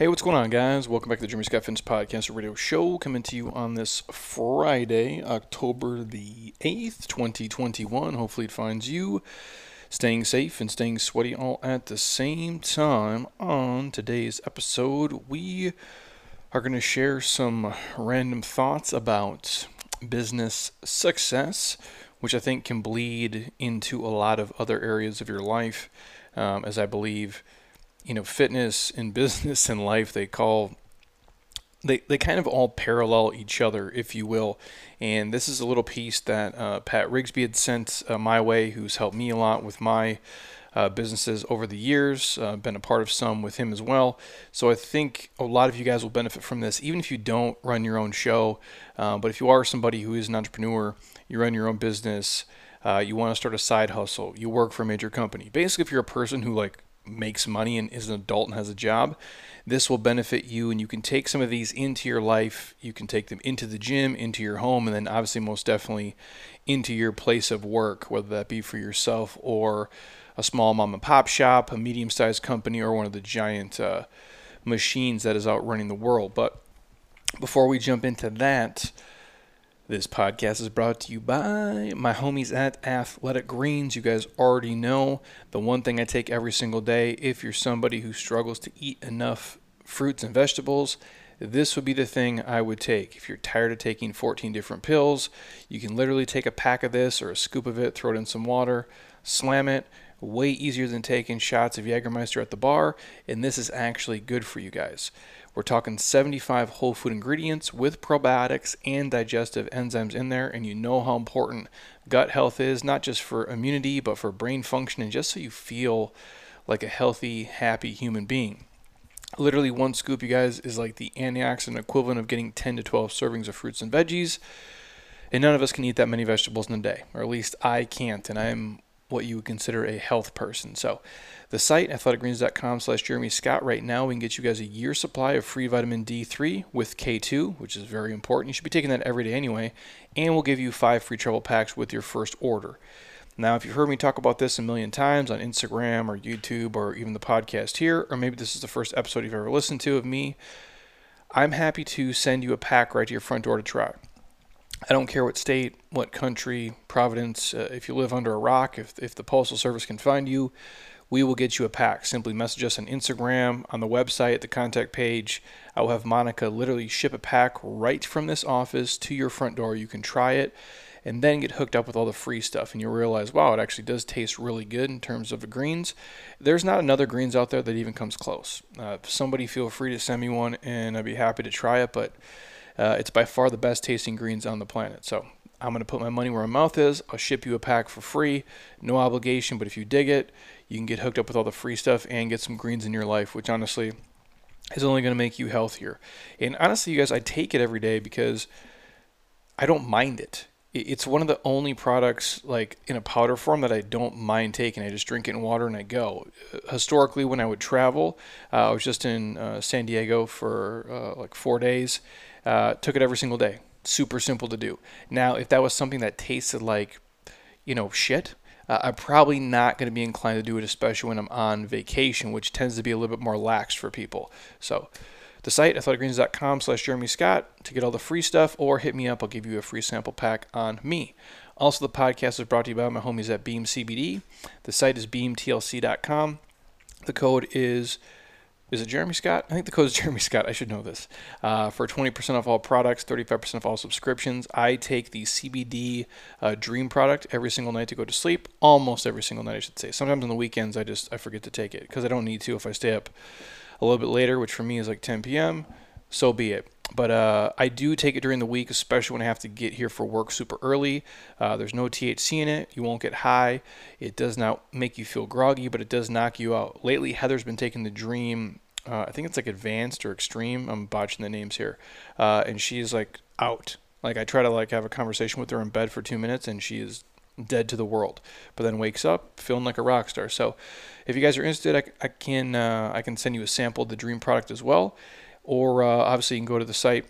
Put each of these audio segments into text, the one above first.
Hey, what's going on, guys? Welcome back to the Jeremy Scott Fitness Podcast Radio Show, coming to you on this Friday, October the 8th, 2021. Hopefully, it finds you staying safe and staying sweaty all at the same time. On today's episode, we are going to share some random thoughts about business success, which I think can bleed into a lot of other areas of your life, um, as I believe you know, fitness and business and life, they call they, they kind of all parallel each other, if you will. And this is a little piece that uh, Pat Rigsby had sent uh, my way, who's helped me a lot with my uh, businesses over the years. Uh, been a part of some with him as well. So I think a lot of you guys will benefit from this, even if you don't run your own show. Uh, but if you are somebody who is an entrepreneur, you run your own business, uh, you want to start a side hustle, you work for a major company. Basically, if you're a person who like makes money and is an adult and has a job, this will benefit you. And you can take some of these into your life. You can take them into the gym, into your home, and then obviously, most definitely, into your place of work, whether that be for yourself or a small mom and pop shop, a medium sized company, or one of the giant uh, machines that is out running the world. But before we jump into that, this podcast is brought to you by my homies at Athletic Greens. You guys already know the one thing I take every single day. If you're somebody who struggles to eat enough fruits and vegetables, this would be the thing I would take. If you're tired of taking 14 different pills, you can literally take a pack of this or a scoop of it, throw it in some water, slam it. Way easier than taking shots of Jägermeister at the bar, and this is actually good for you guys. We're talking 75 whole food ingredients with probiotics and digestive enzymes in there, and you know how important gut health is, not just for immunity, but for brain function and just so you feel like a healthy, happy human being. Literally, one scoop, you guys, is like the antioxidant equivalent of getting 10 to 12 servings of fruits and veggies. And none of us can eat that many vegetables in a day, or at least I can't, and I'm what you would consider a health person. So, the site, athleticgreens.com slash Jeremy Scott, right now we can get you guys a year supply of free vitamin D3 with K2, which is very important. You should be taking that every day anyway, and we'll give you five free travel packs with your first order. Now, if you've heard me talk about this a million times on Instagram or YouTube or even the podcast here, or maybe this is the first episode you've ever listened to of me, I'm happy to send you a pack right to your front door to try. I don't care what state, what country, providence, uh, if you live under a rock, if, if the Postal Service can find you, we will get you a pack. Simply message us on Instagram, on the website, the contact page. I will have Monica literally ship a pack right from this office to your front door. You can try it and then get hooked up with all the free stuff and you'll realize wow it actually does taste really good in terms of the greens there's not another greens out there that even comes close uh, somebody feel free to send me one and i'd be happy to try it but uh, it's by far the best tasting greens on the planet so i'm going to put my money where my mouth is i'll ship you a pack for free no obligation but if you dig it you can get hooked up with all the free stuff and get some greens in your life, which honestly is only going to make you healthier. And honestly, you guys, I take it every day because I don't mind it. It's one of the only products like in a powder form that I don't mind taking. I just drink it in water and I go. Historically, when I would travel, uh, I was just in uh, San Diego for uh, like four days. Uh, took it every single day. Super simple to do. Now, if that was something that tasted like, you know, shit, uh, I'm probably not going to be inclined to do it, especially when I'm on vacation, which tends to be a little bit more lax for people. So, the site athleticgreens.com slash Jeremy Scott to get all the free stuff, or hit me up. I'll give you a free sample pack on me. Also, the podcast is brought to you by my homies at Beam CBD. The site is beamtlc.com. The code is is it Jeremy Scott? I think the code is Jeremy Scott. I should know this. Uh, for 20% off all products, 35% off all subscriptions. I take the CBD uh, Dream product every single night to go to sleep. Almost every single night, I should say. Sometimes on the weekends, I just I forget to take it because I don't need to if I stay up a little bit later, which for me is like 10 p.m. So be it. But uh, I do take it during the week, especially when I have to get here for work super early. Uh, there's no THC in it. You won't get high. It does not make you feel groggy, but it does knock you out. Lately, Heather's been taking the Dream. Uh, I think it's like advanced or extreme. I'm botching the names here, uh, and she's like out. Like I try to like have a conversation with her in bed for two minutes, and she is dead to the world. But then wakes up feeling like a rock star. So, if you guys are interested, I, I can uh, I can send you a sample of the Dream product as well or uh, obviously you can go to the site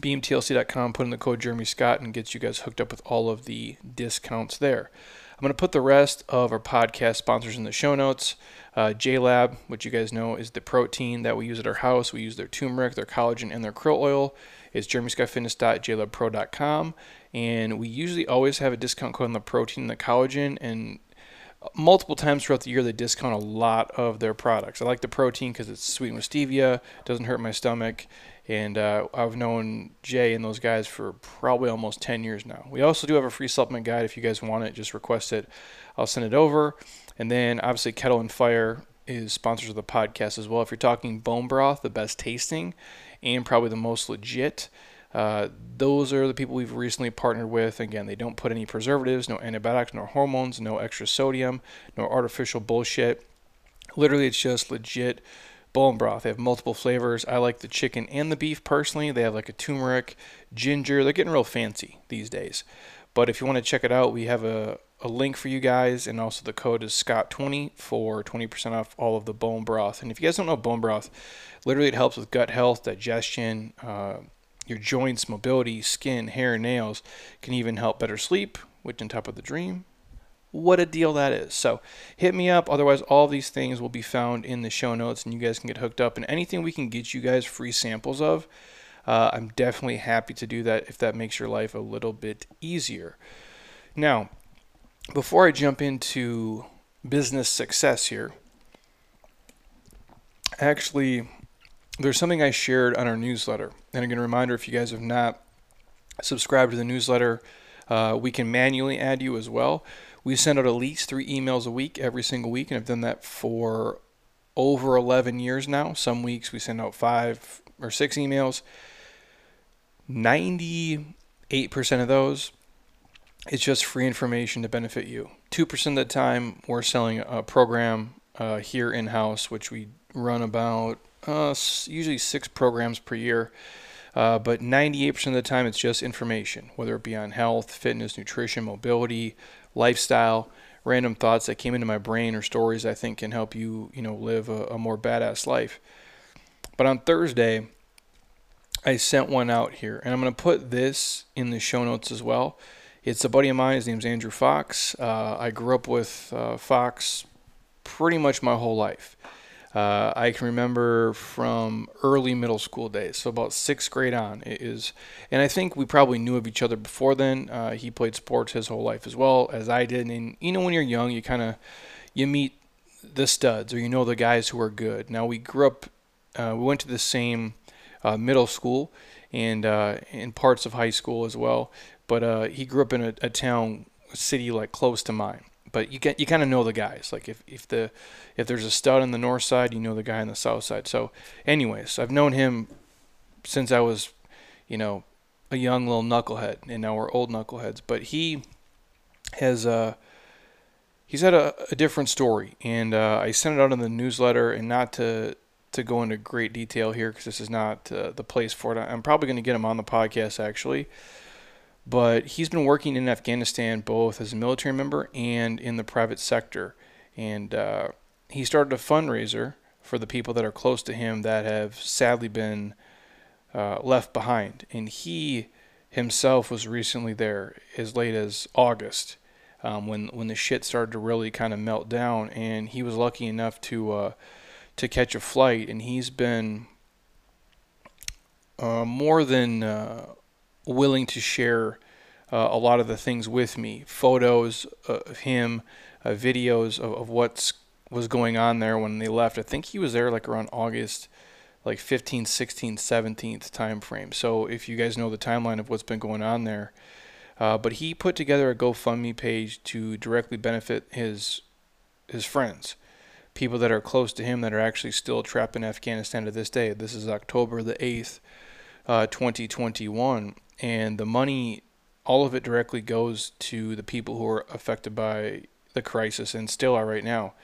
beamtlc.com, put in the code Jeremy Scott, and gets you guys hooked up with all of the discounts there. I'm going to put the rest of our podcast sponsors in the show notes. Uh, JLab, which you guys know is the protein that we use at our house. We use their turmeric, their collagen, and their krill oil. It's jeremyscottfitness.jlabpro.com. And we usually always have a discount code on the protein and the collagen. And multiple times throughout the year, they discount a lot of their products. I like the protein because it's sweetened with stevia, doesn't hurt my stomach. And uh, I've known Jay and those guys for probably almost 10 years now. We also do have a free supplement guide. If you guys want it, just request it. I'll send it over. And then obviously, Kettle and Fire is sponsors of the podcast as well. If you're talking bone broth, the best tasting and probably the most legit, uh, those are the people we've recently partnered with. Again, they don't put any preservatives, no antibiotics, no hormones, no extra sodium, no artificial bullshit. Literally, it's just legit bone broth. They have multiple flavors. I like the chicken and the beef personally. They have like a turmeric, ginger. They're getting real fancy these days. But if you want to check it out, we have a, a link for you guys, and also the code is Scott20 for 20% off all of the bone broth. And if you guys don't know bone broth, literally it helps with gut health, digestion, uh, your joints, mobility, skin, hair, nails. Can even help better sleep, which on top of the dream, what a deal that is. So hit me up. Otherwise, all these things will be found in the show notes, and you guys can get hooked up. And anything we can get you guys free samples of, uh, I'm definitely happy to do that if that makes your life a little bit easier. Now, before I jump into business success here, actually there's something I shared on our newsletter. And again, a reminder if you guys have not subscribed to the newsletter, uh, we can manually add you as well. We send out at least three emails a week every single week, and I've done that for over 11 years now. Some weeks we send out five or six emails. 98% of those, it's just free information to benefit you. 2% of the time, we're selling a program uh, here in house, which we run about uh, usually six programs per year. Uh, but 98% of the time, it's just information, whether it be on health, fitness, nutrition, mobility, lifestyle, random thoughts that came into my brain or stories I think can help you, you know, live a, a more badass life. But on Thursday, I sent one out here, and I'm going to put this in the show notes as well. It's a buddy of mine. His name's Andrew Fox. Uh, I grew up with uh, Fox pretty much my whole life. Uh, I can remember from early middle school days, so about sixth grade on it is, and I think we probably knew of each other before then. Uh, he played sports his whole life as well as I did, and you know when you're young, you kind of you meet the studs or you know the guys who are good. Now we grew up, uh, we went to the same uh, middle school and uh, in parts of high school as well, but uh, he grew up in a, a town, city like close to mine but you get you kind of know the guys. Like if, if the if there's a stud on the north side, you know the guy on the south side. So, anyways, I've known him since I was, you know, a young little knucklehead, and now we're old knuckleheads. But he has uh he's had a, a different story, and uh, I sent it out in the newsletter, and not to to go into great detail here because this is not uh, the place for it. I'm probably going to get him on the podcast actually but he's been working in Afghanistan both as a military member and in the private sector. And uh, he started a fundraiser for the people that are close to him that have sadly been uh, left behind. And he himself was recently there as late as August um, when when the shit started to really kind of melt down. And he was lucky enough to uh, to catch a flight, and he's been uh, more than uh, willing to share uh, a lot of the things with me photos of him, uh, videos of, of what was going on there when they left. I think he was there like around August, like 15th, 16th, 17th time frame. So if you guys know the timeline of what's been going on there, uh, but he put together a GoFundMe page to directly benefit his his friends, people that are close to him that are actually still trapped in Afghanistan to this day. This is October the 8th, uh, 2021 and the money, all of it directly goes to the people who are affected by the crisis and still are right now.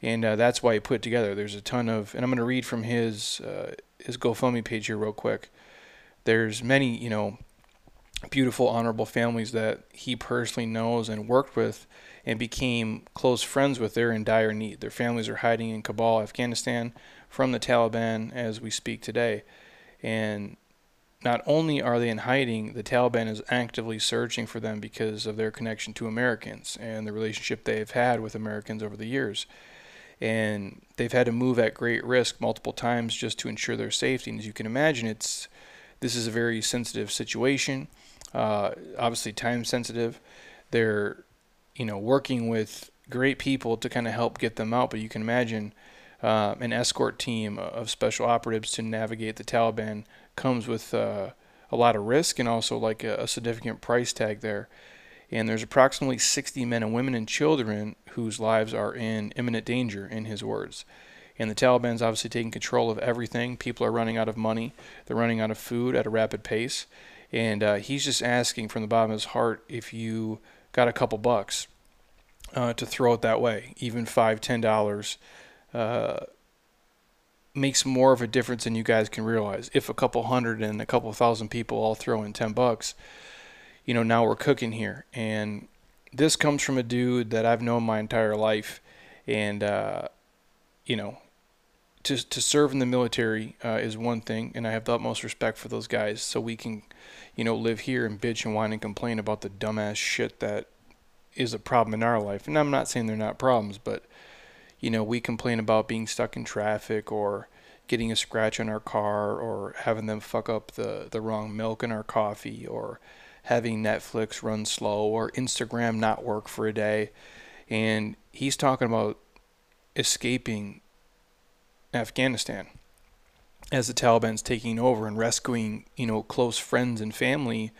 And uh, that's why he put it together. There's a ton of, and I'm going to read from his uh, his GoFundMe page here real quick. There's many, you know, beautiful, honorable families that he personally knows and worked with and became close friends with. They're in dire need. Their families are hiding in Kabul, Afghanistan, from the Taliban as we speak today. And not only are they in hiding, the Taliban is actively searching for them because of their connection to Americans and the relationship they've had with Americans over the years. And they've had to move at great risk multiple times just to ensure their safety. And as you can imagine, it's this is a very sensitive situation, uh, obviously time sensitive. They're, you know, working with great people to kind of help get them out. But you can imagine uh, an escort team of special operatives to navigate the Taliban comes with uh, a lot of risk and also like a, a, significant price tag there. And there's approximately 60 men and women and children whose lives are in imminent danger, in his words. And the Taliban's obviously taking control of everything. People are running out of money, they're running out of food at a rapid pace. And uh, he's just asking from the bottom of his heart if you got a couple bucks uh, to throw it that way, even five, ten dollars. Uh, makes more of a difference than you guys can realize. If a couple hundred and a couple thousand people all throw in 10 bucks, you know, now we're cooking here. And this comes from a dude that I've known my entire life. And, uh, you know, to, to serve in the military uh, is one thing. And I have the utmost respect for those guys. So we can, you know, live here and bitch and whine and complain about the dumbass shit that is a problem in our life. And I'm not saying they're not problems, but you know, we complain about being stuck in traffic or getting a scratch on our car or having them fuck up the, the wrong milk in our coffee or having Netflix run slow or Instagram not work for a day. And he's talking about escaping Afghanistan as the Taliban's taking over and rescuing, you know, close friends and family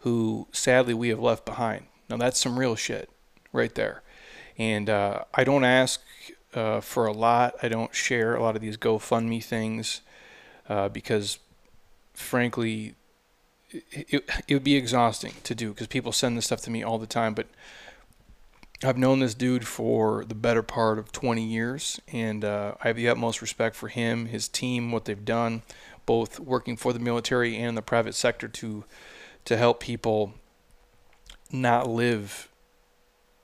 who sadly we have left behind. Now that's some real shit right there. And uh, I don't ask uh, for a lot. I don't share a lot of these GoFundMe things uh, because, frankly, it, it, would be exhausting to do because people send this stuff to me all the time. But I've known this dude for the better part of 20 years, and uh, I have the utmost respect for him, his team, what they've done, both working for the military and the private sector to to help people not live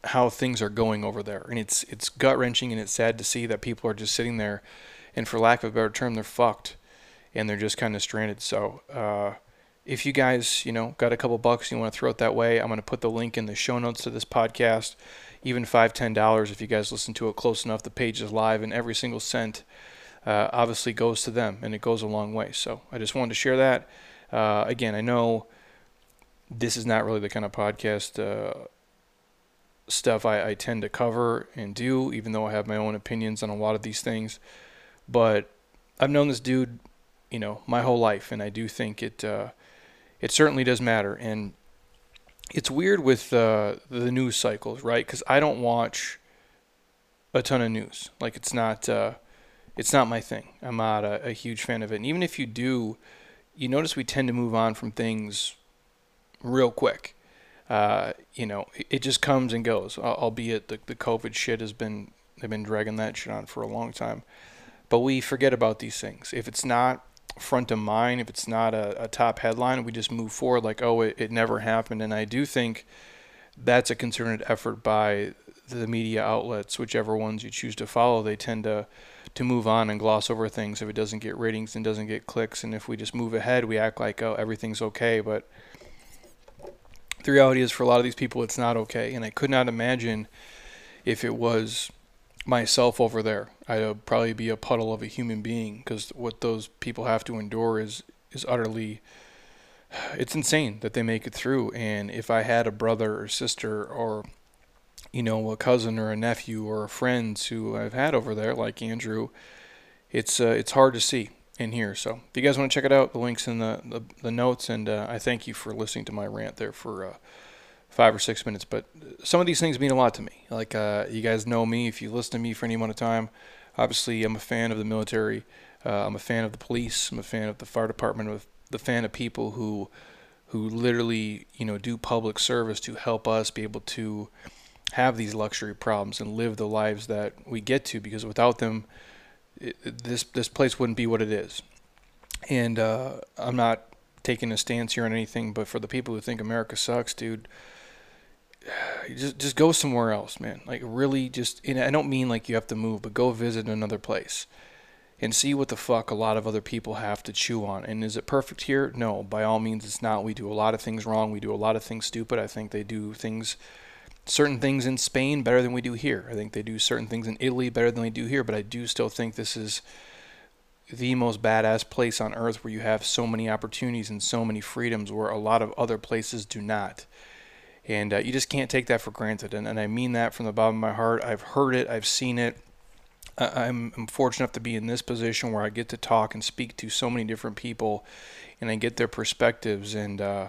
how things are going over there, and it's it's gut wrenching and it's sad to see that people are just sitting there, and for lack of a better term, they're fucked, and they're just kind of stranded. So. Uh, if you guys, you know, got a couple bucks and you want to throw it that way, I'm going to put the link in the show notes to this podcast. Even five, ten dollars if you guys listen to it close enough. The page is live, and every single cent uh, obviously goes to them, and it goes a long way. So I just wanted to share that. Uh, again, I know this is not really the kind of podcast uh, stuff I, I tend to cover and do, even though I have my own opinions on a lot of these things. But I've known this dude, you know, my whole life, and I do think it uh, it certainly does matter. And it's weird with uh, the news cycles, right? Because I don't watch a ton of news. Like it's not uh, it's not my thing. I'm not a, a huge fan of it. And even if you do, you notice we tend to move on from things real quick uh, you know, it just comes and goes. Albeit the the COVID shit has been they've been dragging that shit on for a long time, but we forget about these things. If it's not front of mind, if it's not a, a top headline, we just move forward like, oh, it, it never happened. And I do think that's a concerted effort by the media outlets, whichever ones you choose to follow. They tend to to move on and gloss over things if it doesn't get ratings and doesn't get clicks. And if we just move ahead, we act like oh everything's okay, but the reality is for a lot of these people it's not okay. And i could not imagine if it was myself over there. I'd probably be a puddle of a human being because what those people have to endure is is utterly it's insane that they make it through. And if i had a brother or sister or you know a cousin or a nephew or a friend who i've had over there like andrew it's uh, it's hard to see in here. So if you guys want to check it out, the link's in the, the, the notes. And uh, I thank you for listening to my rant there for uh, five or six minutes. But some of these things mean a lot to me. Like uh, you guys know me, if you listen to me for any amount of time, obviously I'm a fan of the military. Uh, I'm a fan of the police. I'm a fan of the fire department. I'm the fan of people who who literally you know do public service to help us be able to have these luxury problems and live the lives that we get to because without them this this place wouldn't be what it is. And uh, I'm not taking a stance here on anything, but for the people who think America sucks, dude, just just go somewhere else, man. Like really, just. And I don't mean like you have to move, but go visit another place. and see what the fuck a lot of other people have to chew on. And is it perfect here? No, by all means it's not. We do a lot of things wrong. We do a lot of things stupid. I think they do things certain things in Spain better than we do here. I think they do certain things in Italy better than we do here, but I do still think this is the most badass place on earth where you have so many opportunities and so many freedoms where a lot of other places do not. And uh, you just can't take that for granted. And, and I mean that from the bottom of my heart. I've heard it, I've seen it. I'm, I'm fortunate enough to be in this position where I get to talk and speak to so many different people and I get their perspectives. And uh,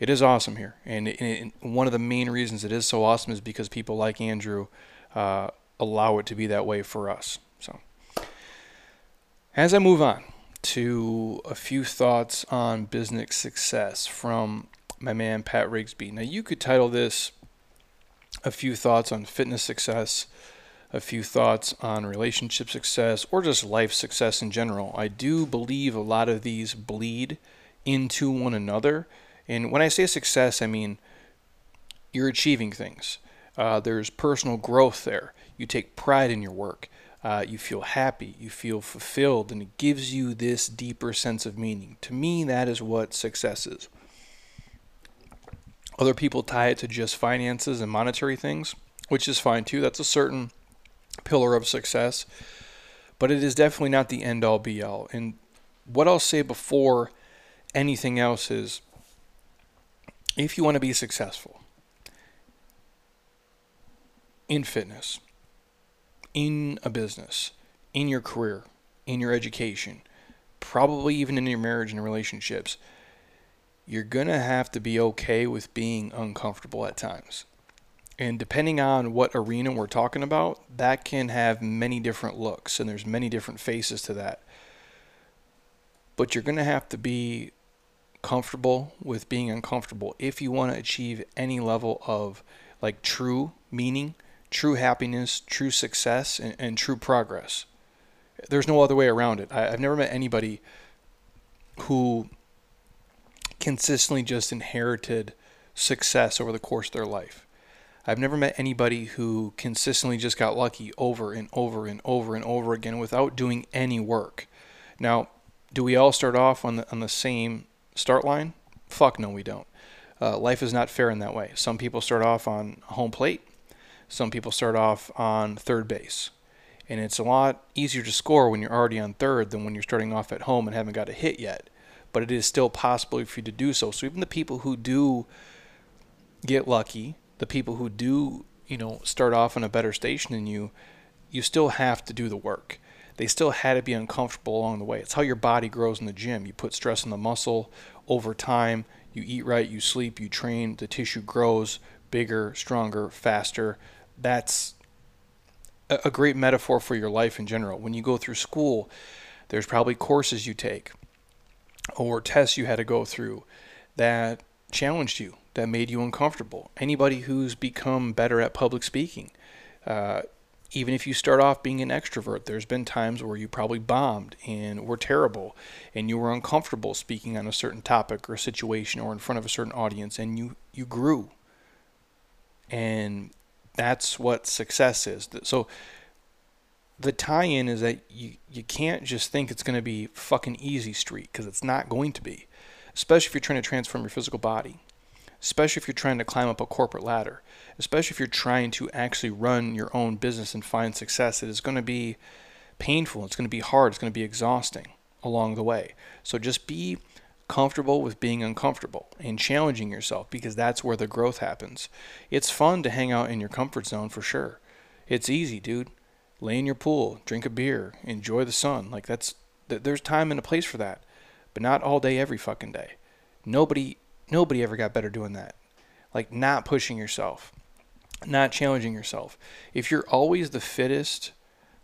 it is awesome here. And, and, one of the main reasons it is so awesome is because people like Andrew uh, allow it to be that way for us. So. As I move on to a few thoughts on business success from my man Pat Rigsby. Now, you could title this a few thoughts on fitness success, a few thoughts on relationship success, or just life success in general. I do believe a lot of these bleed into one another. And when I say success, I mean you're achieving things. Uh, there's personal growth there. You take pride in your work uh, you feel happy, you feel fulfilled, and it gives you this deeper sense of meaning. To me, that is what success is. Other people tie it to just finances and monetary things, which is fine too. That's a certain pillar of success, but it is definitely not the end all be all. And what I'll say before anything else is if you want to be successful in fitness, in a business, in your career, in your education, probably even in your marriage and relationships, you're going to have to be okay with being uncomfortable at times. And depending on what arena we're talking about, that can have many different looks and there's many different faces to that. But you're going to have to be comfortable with being uncomfortable if you want to achieve any level of like true meaning true happiness, true success, and, and true progress. There's no other way around it. I, I've never met anybody who consistently just inherited success over the course of their life. I've never met anybody who consistently just got lucky over and over and over and over again without doing any work. Now, do we all start off on the on the same start line? Fuck no, we don't. Uh, life is not fair in that way. Some people start off on home plate. Some people start off on third base. And it's a lot easier to score when you're already on third than when you're starting off at home and haven't got a hit yet. But it is still possible for you to do so. So even the people who do get lucky, the people who do, you know, start off on a better station than you, you still have to do the work. They still had to be uncomfortable along the way. It's how your body grows in the gym. You put stress on the muscle over time, you eat right, you sleep, you train, the tissue grows bigger, stronger, faster, that's a great metaphor for your life in general. When you go through school, there's probably courses you take or tests you had to go through that challenged you, that made you uncomfortable. Anybody who's become better at public speaking, uh, even if you start off being an extrovert, there's been times where you probably bombed and were terrible and you were uncomfortable speaking on a certain topic or situation or in front of a certain audience and you, you grew. And that's what success is. So the tie-in is that you you can't just think it's going to be fucking easy street because it's not going to be. Especially if you're trying to transform your physical body. Especially if you're trying to climb up a corporate ladder. Especially if you're trying to actually run your own business and find success. It is going to be painful. It's going to be hard. It's going to be exhausting along the way. So just be comfortable with being uncomfortable and challenging yourself because that's where the growth happens. It's fun to hang out in your comfort zone for sure. It's easy, dude. Lay in your pool, drink a beer, enjoy the sun. Like that's there's time and a place for that, but not all day every fucking day. Nobody nobody ever got better doing that. Like not pushing yourself, not challenging yourself. If you're always the fittest,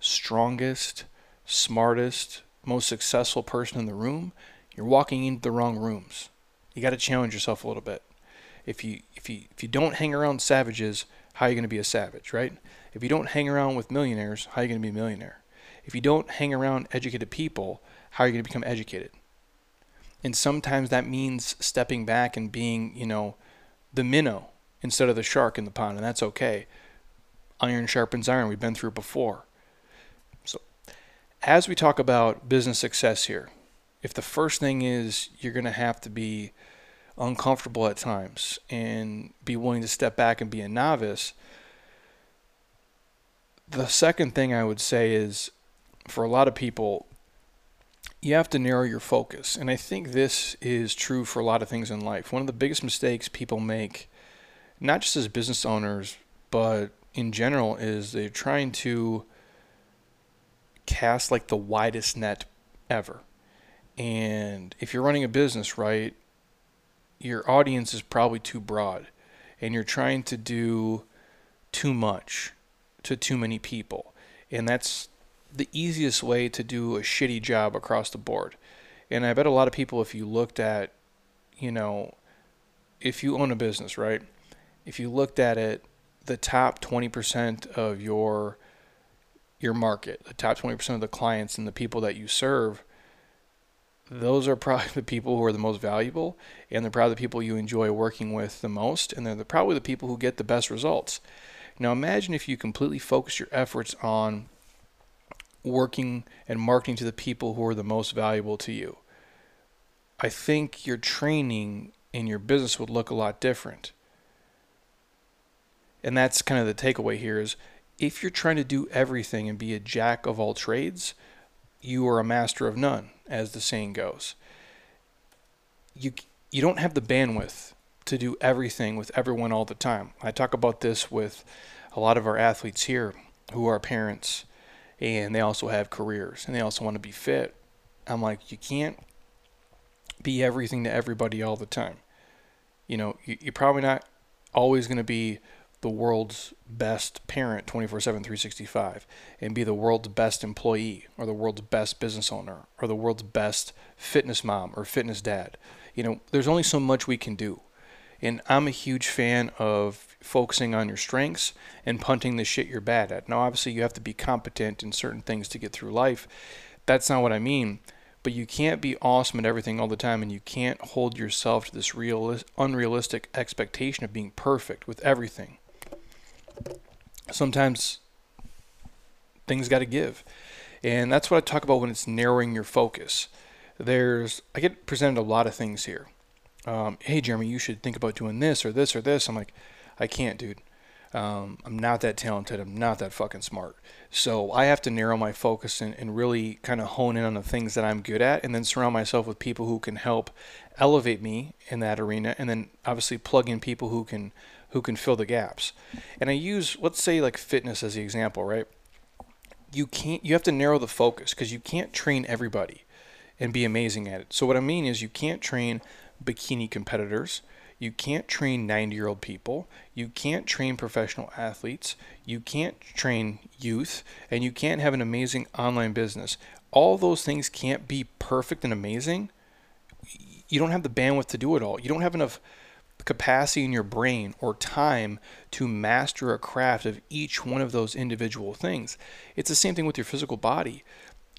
strongest, smartest, most successful person in the room, you're walking into the wrong rooms. You got to challenge yourself a little bit. If you if you if you don't hang around savages, how are you going to be a savage, right? If you don't hang around with millionaires, how are you going to be a millionaire? If you don't hang around educated people, how are you going to become educated? And sometimes that means stepping back and being, you know, the minnow instead of the shark in the pond, and that's okay. Iron sharpens iron. We've been through before. So, as we talk about business success here, if the first thing is you're going to have to be uncomfortable at times and be willing to step back and be a novice, the second thing I would say is for a lot of people, you have to narrow your focus. And I think this is true for a lot of things in life. One of the biggest mistakes people make, not just as business owners, but in general, is they're trying to cast like the widest net ever. And if you're running a business, right, your audience is probably too broad and you're trying to do too much to too many people. And that's the easiest way to do a shitty job across the board. And I bet a lot of people, if you looked at, you know, if you own a business, right? If you looked at it, the top 20% of your your market, the top 20% of the clients and the people that you serve, those are probably the people who are the most valuable and they're probably the people you enjoy working with the most and they're the, probably the people who get the best results. Now imagine if you completely focus your efforts on working and marketing to the people who are the most valuable to you. I think your training in your business would look a lot different. And that's kind of the takeaway here is if you're trying to do everything and be a jack of all trades, you are a master of none, as the saying goes. You you don't have the bandwidth to do everything with everyone all the time. I talk about this with a lot of our athletes here who are parents and they also have careers and they also want to be fit. I'm like, you can't be everything to everybody all the time. You know, you're probably not always going to be the world's best parent 24 7, 365, and be the world's best employee, or the world's best business owner, or the world's best fitness mom or fitness dad. You know, there's only so much we can do. And I'm a huge fan of focusing on your strengths and punting the shit you're bad at. Now, obviously, you have to be competent in certain things to get through life. That's not what I mean. But you can't be awesome at everything all the time, and you can't hold yourself to this real, unrealistic expectation of being perfect with everything. Sometimes things got to give. And that's what I talk about when it's narrowing your focus. There's, I get presented a lot of things here um, hey Jeremy, you should think about doing this or this or this. I'm like, I can't, dude. Um, I'm not that talented. I'm not that fucking smart. So I have to narrow my focus and, and really kind of hone in on the things that I'm good at and then surround myself with people who can help elevate me in that arena and then obviously plug in people who can who can fill the gaps. And I use let's say like fitness as the example, right? You can't you have to narrow the focus because you can't train everybody and be amazing at it. So what I mean is you can't train bikini competitors. You can't train 90 year old people. You can't train professional athletes. You can't train youth. And you can't have an amazing online business. All those things can't be perfect and amazing. You don't have the bandwidth to do it all. You don't have enough capacity in your brain or time to master a craft of each one of those individual things. It's the same thing with your physical body.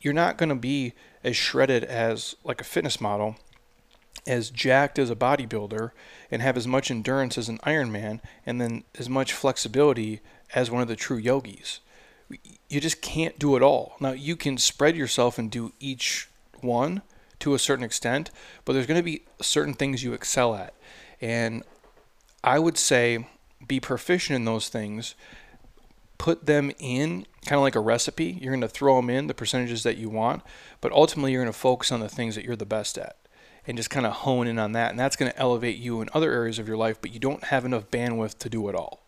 You're not going to be as shredded as like a fitness model as jacked as a bodybuilder and have as much endurance as an Ironman and then as much flexibility as one of the true yogis. You just can't do it all. Now, you can spread yourself and do each one to a certain extent, but there's going to be certain things you excel at. And I would say be proficient in those things, put them in kind of like a recipe. You're going to throw them in the percentages that you want, but ultimately you're going to focus on the things that you're the best at and just kind of hone in on that. And that's going to elevate you in other areas of your life, but you don't have enough bandwidth to do it all.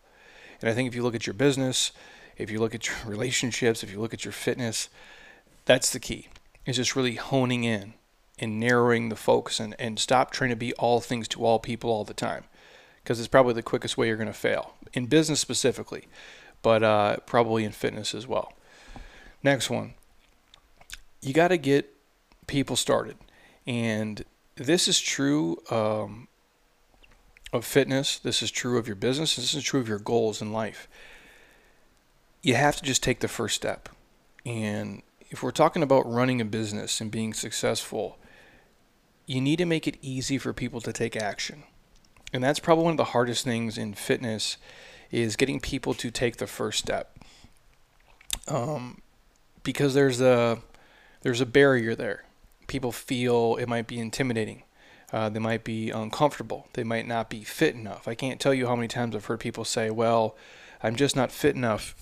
And I think if you look at your business, if you look at your relationships, if you look at your fitness, that's the key. Is just really honing in and narrowing the focus and, and stop trying to be all things to all people all the time. Because it's probably the quickest way you're going to fail. In business specifically, but uh, probably in fitness as well. Next one. You got to get people started. And this is true um, of fitness. This is true of your business. This is true of your goals in life. You have to just take the first step. And if we're talking about running a business and being successful, you need to make it easy for people to take action. And that's probably one of the hardest things in fitness is getting people to take the first step. Um, because there's a there's a barrier there. People feel it might be intimidating. Uh, they might be uncomfortable. They might not be fit enough. I can't tell you how many times I've heard people say, "Well, I'm just not fit enough,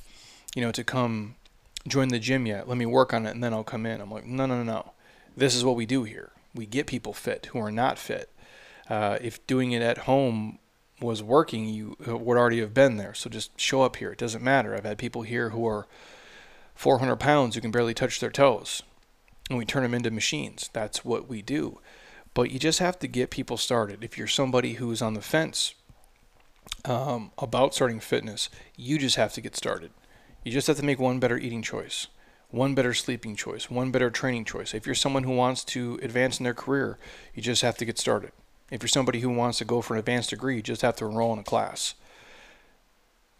you know, to come join the gym yet. Let me work on it and then I'll come in." I'm like, "No, no, no, no. This is what we do here. We get people fit who are not fit. Uh, if doing it at home was working, you would already have been there. So just show up here. It doesn't matter. I've had people here who are 400 pounds who can barely touch their toes, and we turn them into machines. That's what we do. But you just have to get people started. If you're somebody who's on the fence um, about starting fitness, you just have to get started. You just have to make one better eating choice, one better sleeping choice, one better training choice. If you're someone who wants to advance in their career, you just have to get started. If you're somebody who wants to go for an advanced degree, you just have to enroll in a class.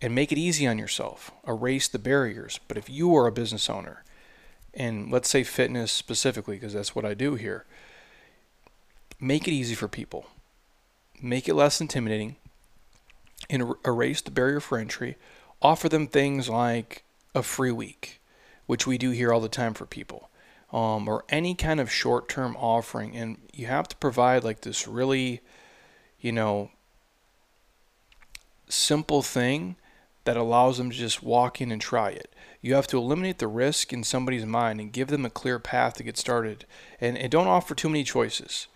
And make it easy on yourself. Erase the barriers. But if you are a business owner, and let's say fitness specifically, because that's what I do here, make it easy for people. Make it less intimidating and er, erase the barrier for entry. Offer them things like a free week, which we do here all the time for people um, or any kind of short term offering. And you have to provide like this really, you know, simple thing that allows them to just walk in and try it. You have to eliminate the risk in somebody's mind and give them a clear path to get started. And, and don't offer too many choices,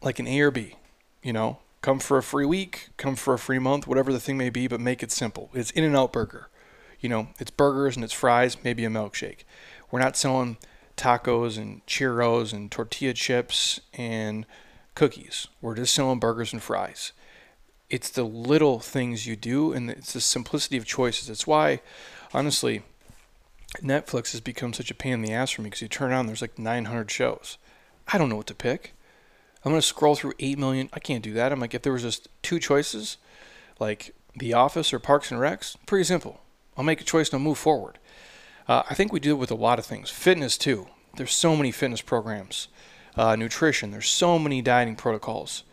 like an A or B. You know, come for a free week, come for a free month, whatever the thing may be, but make it simple. It's In and Out Burger. You know, it's burgers and it's fries, maybe a milkshake. We're not selling tacos and churros and tortilla chips and cookies. We're just selling burgers and fries. It's the little things you do, and it's the simplicity of choices. It's why, honestly, Netflix has become such a pain in the ass for me because you turn on, there's like 900 shows. I don't know what to pick. I'm going to scroll through 8 million. I can't do that. I'm like, if there was just two choices, like The Office or Parks and Recs, pretty simple. I'll make a choice and I'll move forward. Uh, I think we do it with a lot of things. Fitness too. There's so many fitness programs. Uh, nutrition. There's so many dieting protocols.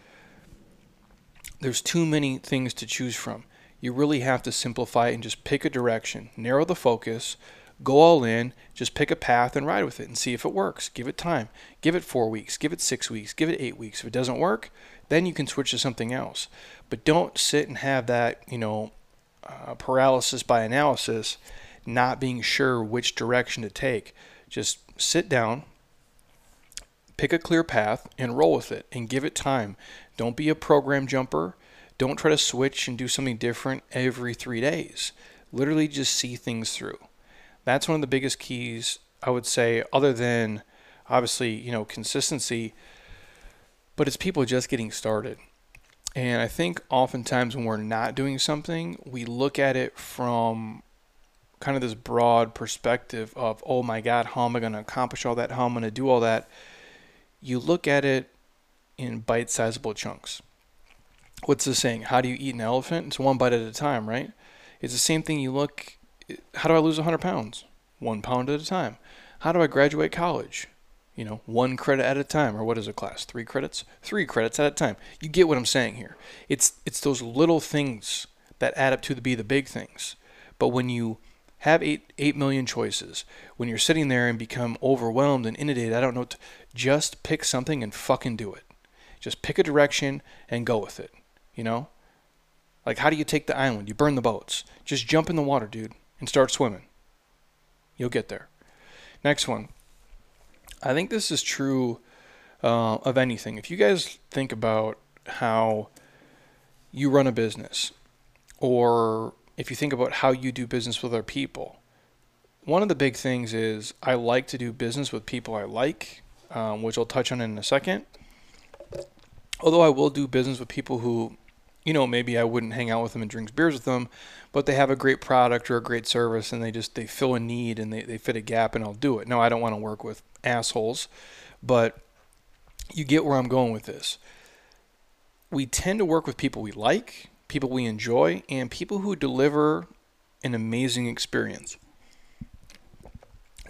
There's too many things to choose from. You really have to simplify and just pick a direction, narrow the focus, go all in, just pick a path and ride with it and see if it works. Give it time. Give it four weeks. Give it six weeks. Give it eight weeks. If it doesn't work, then you can switch to something else. But don't sit and have that, you know, uh, paralysis by analysis not being sure which direction to take. Just sit down, pick a clear path, and roll with it and give it time. Don't be a program jumper. Don't try to switch and do something different every three days. Literally just see things through. That's one of the biggest keys, I would say, other than obviously, you know, consistency, but it's people just getting started. And I think oftentimes when we're not doing something, we look at it from kind of this broad perspective of, oh my God, how am I going to accomplish all that? How am I going to do all that? You look at it in bite sizable chunks. What's the saying? How do you eat an elephant? It's one bite at a time, right? It's the same thing you look, how do I lose 100 pounds? One pound at a time. How do I graduate college? You know, one credit at a time, or what is a class? Three credits? Three credits at a time. You get what I'm saying here. It's it's those little things that add up to be the big things. But when you have eight eight million choices. When you're sitting there and become overwhelmed and inundated, I don't know. To just pick something and fucking do it. Just pick a direction and go with it. You know, like how do you take the island? You burn the boats. Just jump in the water, dude, and start swimming. You'll get there. Next one. I think this is true uh, of anything. If you guys think about how you run a business or if you think about how you do business with other people, one of the big things is I like to do business with people I like, um, which I'll touch on in a second. Although I will do business with people who, you know, maybe I wouldn't hang out with them and drink beers with them, but they have a great product or a great service and they just they fill a need and they, they fit a gap and I'll do it. No, I don't want to work with assholes, but you get where I'm going with this. We tend to work with people we like people we enjoy, and people who deliver an amazing experience.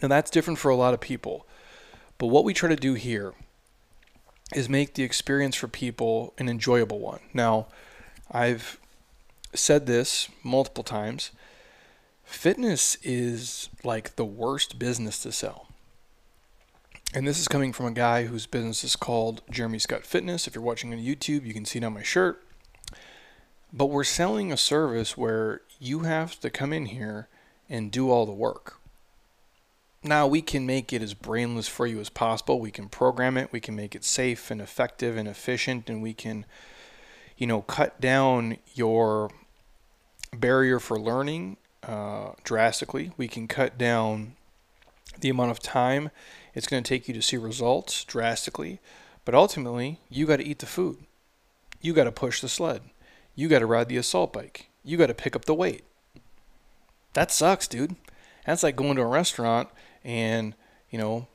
Now, that's different for a lot of people, but what we try to do here is make the experience for people an enjoyable one. Now, I've said this multiple times fitness is like the worst business to sell. And this is coming from a guy whose business is called Jeremy Scott Fitness. If you're watching on YouTube, you can see it on my shirt. But we're selling a service where you have to come in here and do all the work. Now, we can make it as brainless for you as possible. We can program it, we can make it safe and effective and efficient, and we can, you know, cut down your barrier for learning uh, drastically. We can cut down the amount of time it's going to take you to see results drastically. But ultimately, you got to eat the food. You got to push the sled. You got to ride the assault bike. You got to pick up the weight. That sucks, dude. That's like going to a restaurant and, you know,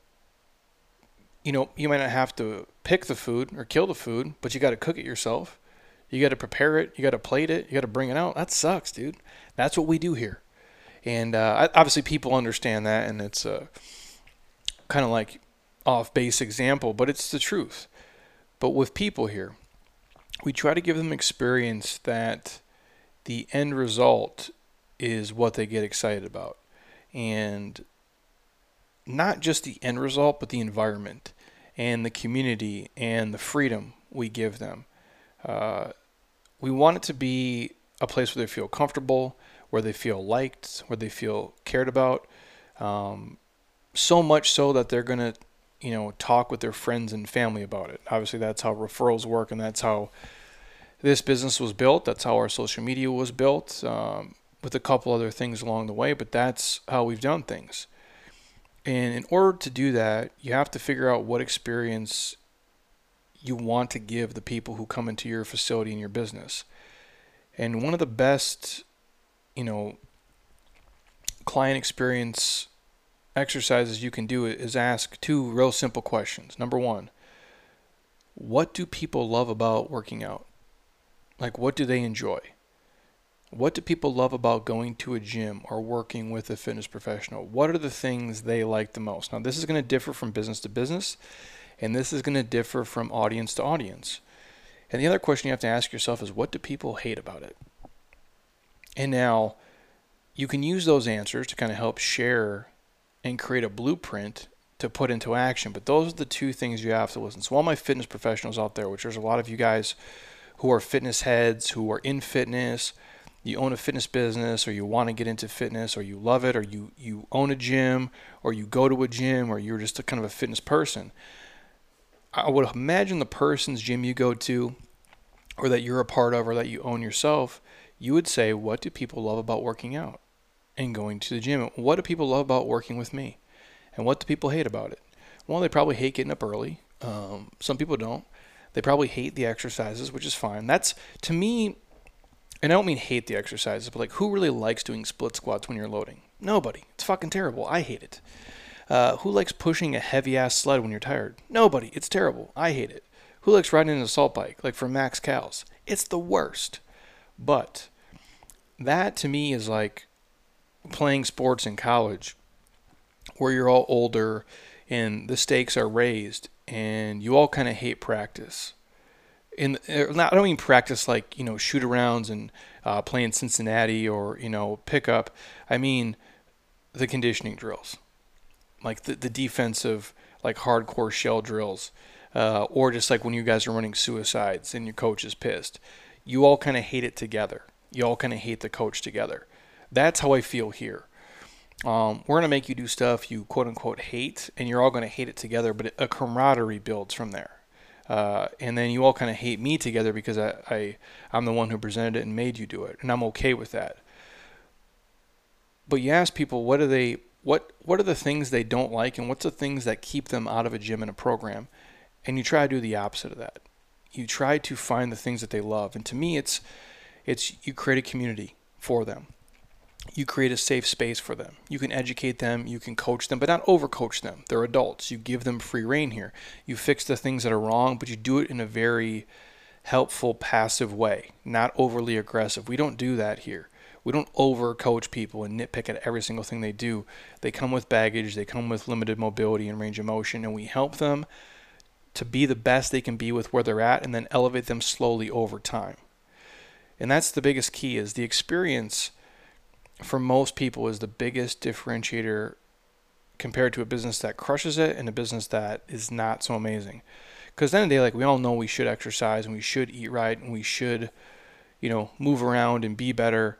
you know, you might not have to pick the food or kill the food, but you got to cook it yourself. You got to prepare it. You got to plate it. You got to bring it out. That sucks, dude. That's what we do here. And uh, obviously, people understand that, and it's a kind of like off base example, but it's the truth. But with people here, we try to give them experience that the end result is what they get excited about. And not just the end result, but the environment and the community and the freedom we give them. Uh, we want it to be a place where they feel comfortable, where they feel liked, where they feel cared about. Um, so much so that they're going to, you know, talk with their friends and family about it. Obviously, that's how referrals work, and that's how this business was built. That's how our social media was built, um, with a couple other things along the way. But that's how we've done things. And in order to do that, you have to figure out what experience you want to give the people who come into your facility and your business. And one of the best, you know, client experience exercises you can do is ask two real simple questions. Number one, what do people love about working out? Like, what do they enjoy? What do people love about going to a gym or working with a fitness professional? What are the things they like the most? Now, this is going to differ from business to business, and this is going to differ from audience to audience. And the other question you have to ask yourself is what do people hate about it? And now, you can use those answers to kind of help share and create a blueprint to put into action. But those are the two things you have to listen. So all my fitness professionals out there, which there's a lot of you guys who are fitness heads, who are in fitness, you own a fitness business or you want to get into fitness or you love it or you, you own a gym or you go to a gym or you're just a kind of a fitness person. I would imagine the person's gym you go to or that you're a part of or that you own yourself, you would say, What do people love about working out? and going to the gym. What do people love about working with me? And what do people hate about it? Well, they probably hate getting up early. Um, some people don't. They probably hate the exercises, which is fine. That's, to me, and I don't mean hate the exercises, but like who really likes doing split squats when you're loading? Nobody. It's fucking terrible. I hate it. Uh, who likes pushing a heavy ass sled when you're tired? Nobody. It's terrible. I hate it. Who likes riding an assault bike, like for max cals? It's the worst. But that to me is like playing sports in college where you're all older and the stakes are raised and you all kind of hate practice. And er, I don't mean practice like, you know, shoot arounds and uh, playing Cincinnati or, you know, pickup. I mean the conditioning drills, like the, the defensive, like hardcore shell drills, uh, or just like when you guys are running suicides and your coach is pissed. You all kind of hate it together. You all kind of hate the coach together. That's how I feel here. Um, we're to make you do stuff you quote unquote hate, and you're all to hate it together, but a camaraderie builds from there. Uh, and then you all kind of hate me together because I, I, I'm the one who presented it and made you do it, and I'm okay with that. But you ask people what are they what what are the things they don't like and what's the things that keep them out of a gym and a program? And you try to do the opposite of that. You try to find the things that they love and to me it's it's you create a community for them you create a safe space for them. You can educate them, you can coach them, but not overcoach them. They're adults. You give them free reign here. You fix the things that are wrong, but you do it in a very helpful, passive way, not overly aggressive. We don't do that here. We don't overcoach people and nitpick at every single thing they do. They come with baggage, they come with limited mobility and range of motion, and we help them to be the best they can be with where they're at and then elevate them slowly over time. And that's the biggest key is the experience for most people is the biggest differentiator compared to a business that crushes it and a business that is not so amazing. Because then the day, like we all know, we should exercise and we should eat right and we should, you know, move around and be better.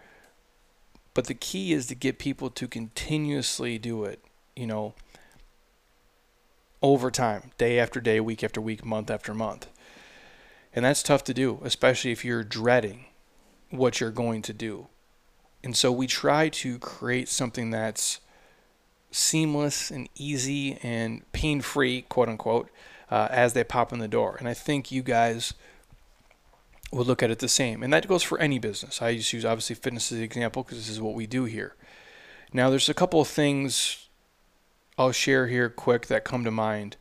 But the key is to get people to continuously do it. You know, over time, day after day, week after week, month after month. And that's tough to do, especially if you're dreading what you're going to do. And so we try to create something that's seamless and easy and pain free, quote unquote, uh, as they pop in the door. And I think you guys would look at it the same. And that goes for any business. I just use obviously fitness as an example because this is what we do here. Now, there's a couple of things I'll share here quick that come to mind.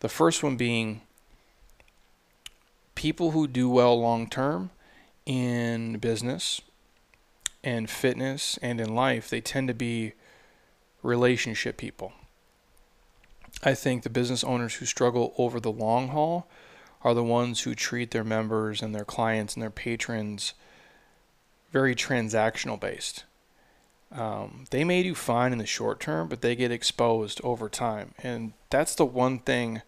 The first one being people who do well long term in business and fitness and in life, they tend to be relationship people. I think the business owners who struggle over the long haul are the ones who treat their members and their clients and their patrons very transactional based. Um, they may do fine in the short term, but they get exposed over time. And that's the one thing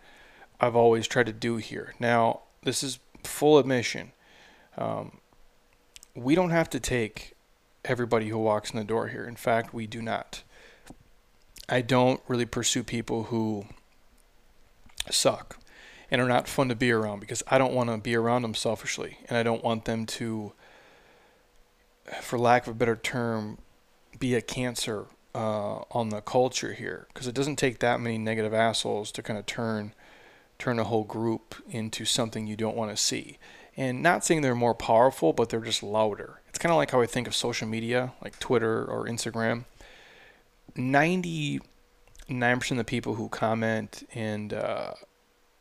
I've always tried to do here. Now, this is full admission. Um, we don't have to take everybody who walks in the door here. In fact, we do not. I don't really pursue people who suck and are not fun to be around because I don't want to be around them selfishly and I don't want them to, for lack of a better term, be a cancer uh, on the culture here because it doesn't take that many negative assholes to kind of turn turn a whole group into something you don't want to see. And not saying they're more powerful, but they're just louder. It's kind of like how I think of social media, like Twitter or Instagram. 99% of the people who comment and uh,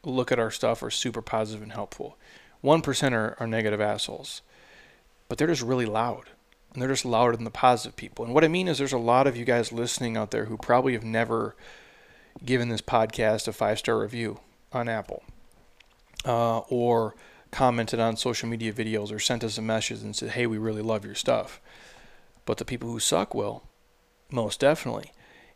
look at our stuff are super positive and helpful. 1% are, are negative assholes, but they're just really loud and they're just louder than the positive people. And what I mean is, there's a lot of you guys listening out there who probably have never given this podcast a five star review on Apple, uh, or commented on social media videos, or sent us a message and said, "Hey, we really love your stuff." But the people who suck will, most definitely.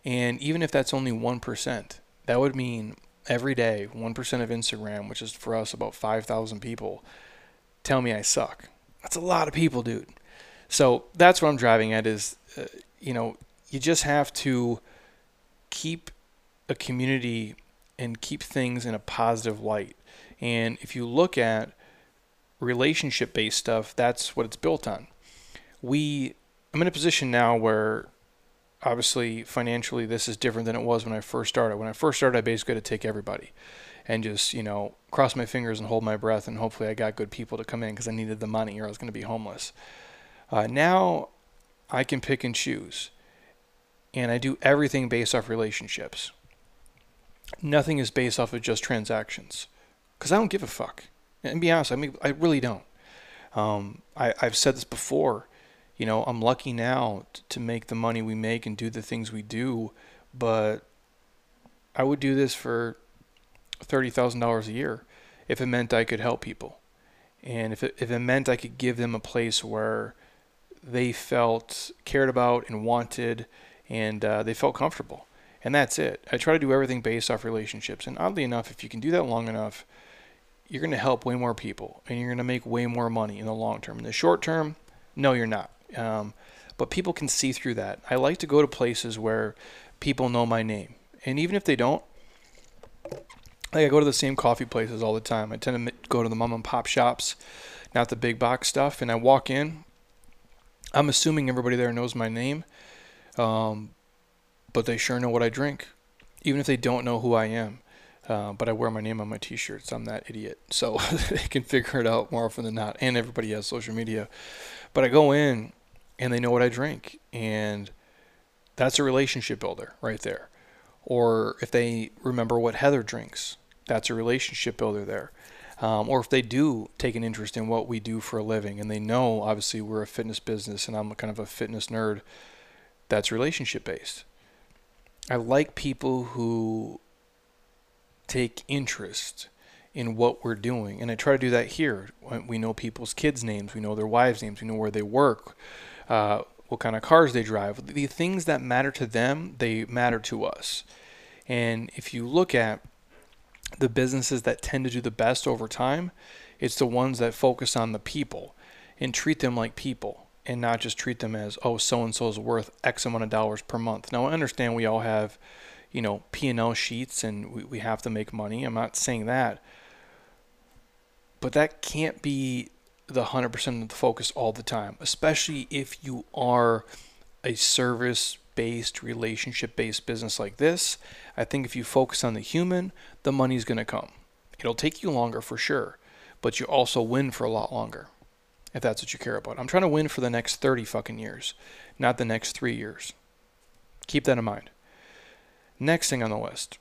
And even if that's only one percent, that would mean every day one percent of Instagram, which is for us about five thousand people, tell me I suck. That's a lot of people, dude. So that's what I'm driving at is, uh, you know, you just have to keep a community and keep things in a positive light. And if you look at relationship based stuff, that's what it's built on. We, I'm in a position now where obviously financially this is different than it was when I first started. When I first started, I basically had to take everybody and just, you know, cross my fingers and hold my breath and hopefully I got good people to come in because I needed the money or I was going to be homeless. Uh, now I can pick and choose, and I do everything based off relationships. Nothing is based off of just transactions, because I don't give a fuck. And be honest, I mean, I really don't. Um, I, I've said this before. You know, I'm lucky now t- to make the money we make and do the things we do, but I would do this for thirty thousand dollars a year if it meant I could help people, and if it, if it meant I could give them a place where they felt cared about and wanted, and uh, they felt comfortable. And that's it. I try to do everything based off relationships. And oddly enough, if you can do that long enough, you're going to help way more people and you're going to make way more money in the long term. In the short term, no, you're not. Um, but people can see through that. I like to go to places where people know my name. And even if they don't, like I go to the same coffee places all the time. I tend to go to the mom and pop shops, not the big box stuff. And I walk in I'm assuming everybody there knows my name, um, but they sure know what I drink, even if they don't know who I am. Uh, but I wear my name on my T-shirts. I'm that idiot, so they can figure it out more often than not. And everybody has social media, but I go in and they know what I drink, and that's a relationship builder right there. Or if they remember what Heather drinks, that's a relationship builder there um, or if they do take an interest in what we do for a living and they know obviously we're a fitness business and I'm kind of a fitness nerd, that's relationship based. I like people who take interest in what we're doing. And I try to do that here. We know people's kids' names, we know their wives' names, we know where they work, uh, what kind of cars they drive. The things that matter to them, they matter to us. And if you look at the businesses that tend to do the best over time, it's the ones that focus on the people and treat them like people and not just treat them as, oh, so and so is worth X amount of dollars per month. Now, I understand we all have, you know, P&L sheets and we, we have to make money. I'm not saying that. But that can't be the 100% of the focus all the time, especially if you are a service based, relationship based business like this. I think if you focus on the human, the money's going to come. It'll take you longer for sure, but you also win for a lot longer if that's what you care about. I'm trying to win for the next 30 fucking years, not the next three years. Keep that in mind. Next thing on the list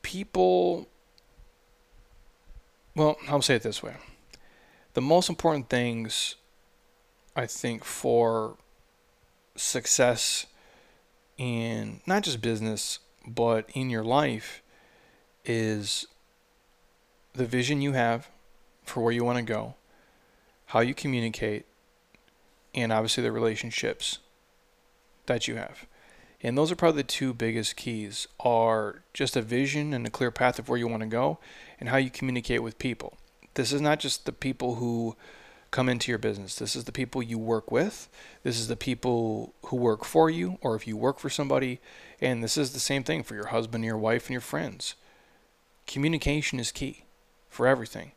people, well, I'll say it this way the most important things I think for success in not just business but in your life is the vision you have for where you want to go, how you communicate, and obviously the relationships that you have. And those are probably the two biggest keys are just a vision and a clear path of where you want to go and how you communicate with people. This is not just the people who come into your business. This is the people you work with. This is the people who work for you, or if you work for somebody. And this is the same thing for your husband, your wife, and your friends. Communication is key for everything.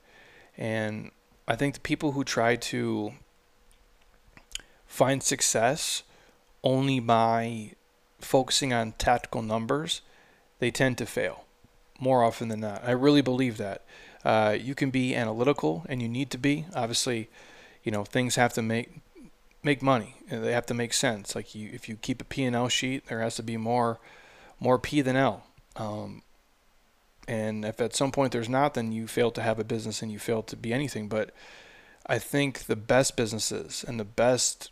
And I think the people who try to find success only by focusing on tactical numbers, they tend to fail more often than not. I really believe that. Uh, you can be analytical, and you need to be. Obviously, you know things have to make make money. They have to make sense. Like you, if you keep a P and L sheet, there has to be more more P than L. Um, and if at some point there's not, then you fail to have a business and you fail to be anything. But I think the best businesses and the best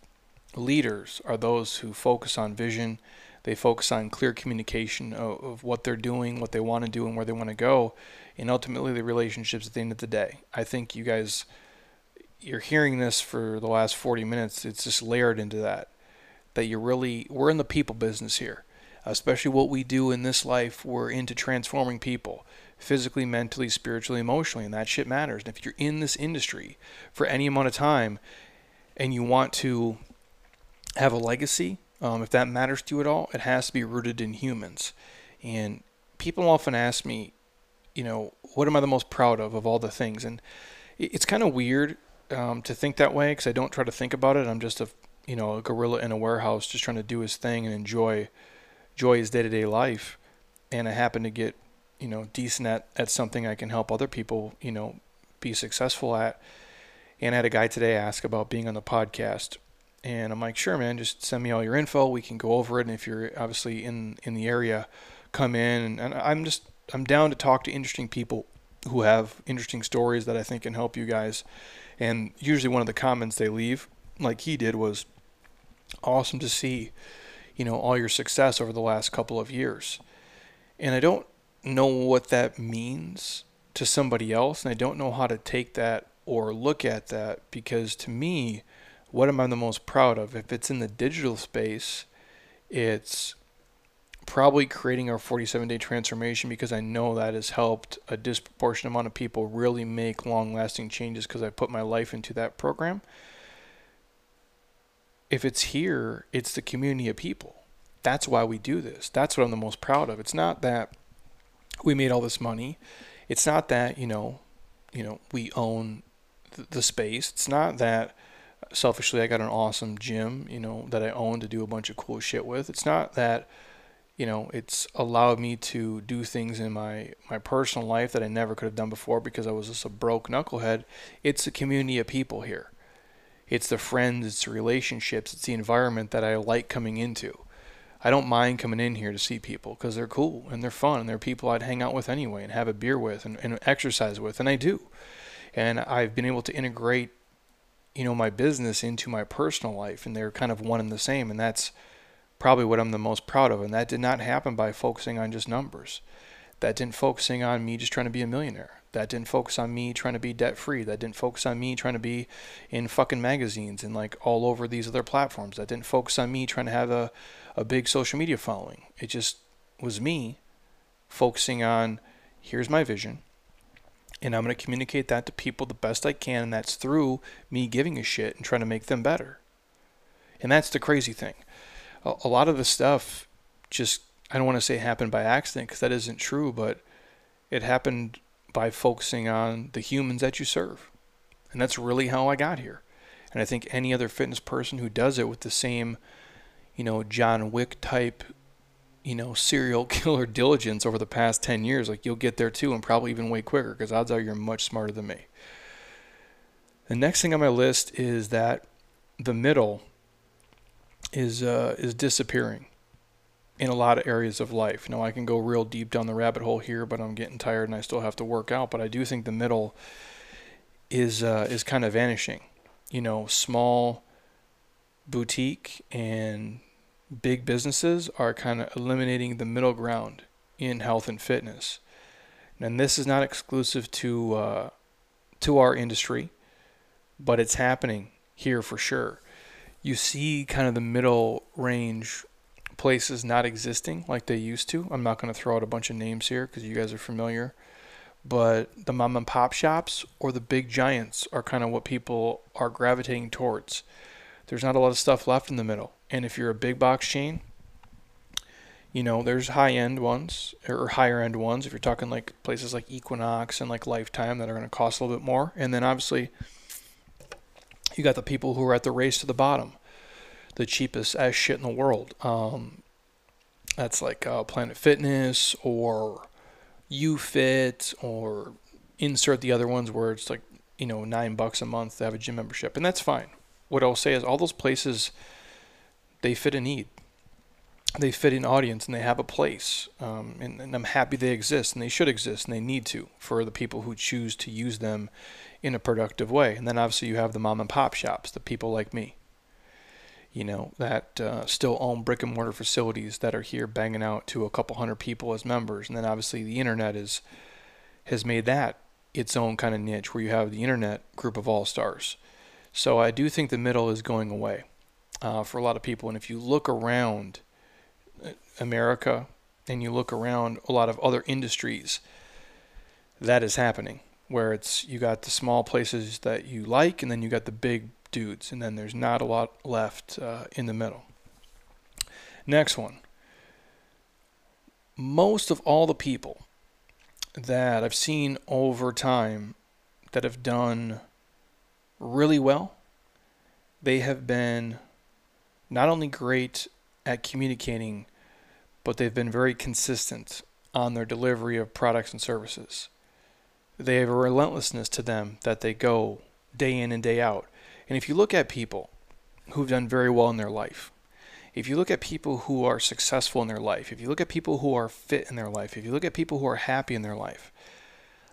leaders are those who focus on vision. They focus on clear communication of, of what they're doing, what they want to do, and where they want to go and ultimately the relationships at the end of the day. I think you guys, you're hearing this for the last 40 minutes. It's just layered into that. That you're really, we're in the people business here. Especially what we do in this life, we're into transforming people physically, mentally, spiritually, emotionally, and that shit matters. And if you're in this industry for any amount of time and you want to have a legacy, um, if that matters to you at all, it has to be rooted in humans. And people often ask me, you know, what am I the most proud of of all the things? And it's kind of weird um, to think that way because I don't try to think about it. I'm just a, you know, a gorilla in a warehouse just trying to do his thing and enjoy, enjoy his day to day life. And I happen to get, you know, decent at, at something I can help other people, you know, be successful at. And I had a guy today ask about being on the podcast. And I'm like, sure, man, just send me all your info. We can go over it. And if you're obviously in, in the area, come in. And, and I'm just I'm down to talk to interesting people who have interesting stories that I think can help you guys. And usually one of the comments they leave, like he did, was awesome to see, you know, all your success over the last couple of years. And I don't know what that means to somebody else, and I don't know how to take that or look at that because to me, what am I the most proud of? If it's in the digital space, it's probably creating our 47 day transformation because I know that has helped a disproportionate amount of people really make long lasting changes because I put my life into that program. If it's here, it's the community of people. That's why we do this. That's what I'm the most proud of. It's not that we made all this money. It's not that, you know, you know, we own the space. It's not that selfishly I got an awesome gym, you know, that I own to do a bunch of cool shit with. It's not that you know, it's allowed me to do things in my, my personal life that I never could have done before because I was just a broke knucklehead. It's a community of people here. It's the friends, it's the relationships, it's the environment that I like coming into. I don't mind coming in here to see people because they're cool and they're fun and they're people I'd hang out with anyway and have a beer with and, and exercise with, and I do. And I've been able to integrate, you know, my business into my personal life, and they're kind of one and the same, and that's probably what I'm the most proud of. And that did not happen by focusing on just numbers. That didn't focusing on me just trying to be a millionaire. That didn't focus on me trying to be debt free. That didn't focus on me trying to be in fucking magazines and like all over these other platforms. That didn't focus on me trying to have a, a big social media following. It just was me focusing on here's my vision and I'm going to communicate that to people the best I can and that's through me giving a shit and trying to make them better. And that's the crazy thing. A, a lot of the stuff just I don't want to say happened by accident because that isn't true, but it happened by focusing on the humans that you serve. And that's really how I got here. And I think any other fitness person who does it with the same, you know, John Wick type, you know, serial killer diligence over the past 10 years, like you'll get there too and probably even way quicker because odds are you're much smarter than me. The next thing on my list is that the middle is uh, is disappearing in a lot of areas of life. Now I can go real deep down the rabbit hole here, but I'm getting tired and I still have to work out. But I do think the middle is uh, is kind of vanishing. You know, small boutique and big businesses are kind of eliminating the middle ground in health and fitness. And this is not exclusive to uh, to our industry, but it's happening here for sure. You see kind of the middle range places not existing like they used to. I'm not going to throw out a bunch of names here because you guys are familiar. But the mom and pop shops or the big giants are kind of what people are gravitating towards. There's not a lot of stuff left in the middle. And if you're a big box chain, you know, there's high end ones or higher end ones. If you're talking like places like Equinox and like Lifetime that are going to cost a little bit more. And then obviously, you got the people who are at the race to the bottom the cheapest ass shit in the world. Um, that's like uh, Planet Fitness or YouFit or insert the other ones where it's like you know nine bucks a month to have a gym membership, and that's fine. What I'll say is all those places they fit a need. They fit an audience and they have a place, um, and, and I'm happy they exist and they should exist and they need to for the people who choose to use them in a productive way. And then obviously you have the mom and pop shops, the people like me you know, that uh, still own brick and mortar facilities that are here banging out to a couple hundred people as members. And then obviously the internet is has made that its own kind of niche where you have the internet group of all stars. So I do think the middle is going away uh, for a lot of people. And if you look around uh, America and you look around a lot of other industries, that is happening where it's you got the small places that you like and then you got the big dudes, and then there's not a lot left uh, in the middle. Next one. Most of all the people that I've seen over time that have done really well, they have been not only great at communicating, but they've been very consistent on their delivery of products and services. They have a relentlessness to them that they go day in and day out. And if you look at people who've done very well in their life, if you look at people who are successful in their life, if you look at people who are fit in their life, if you look at people who are happy in their life,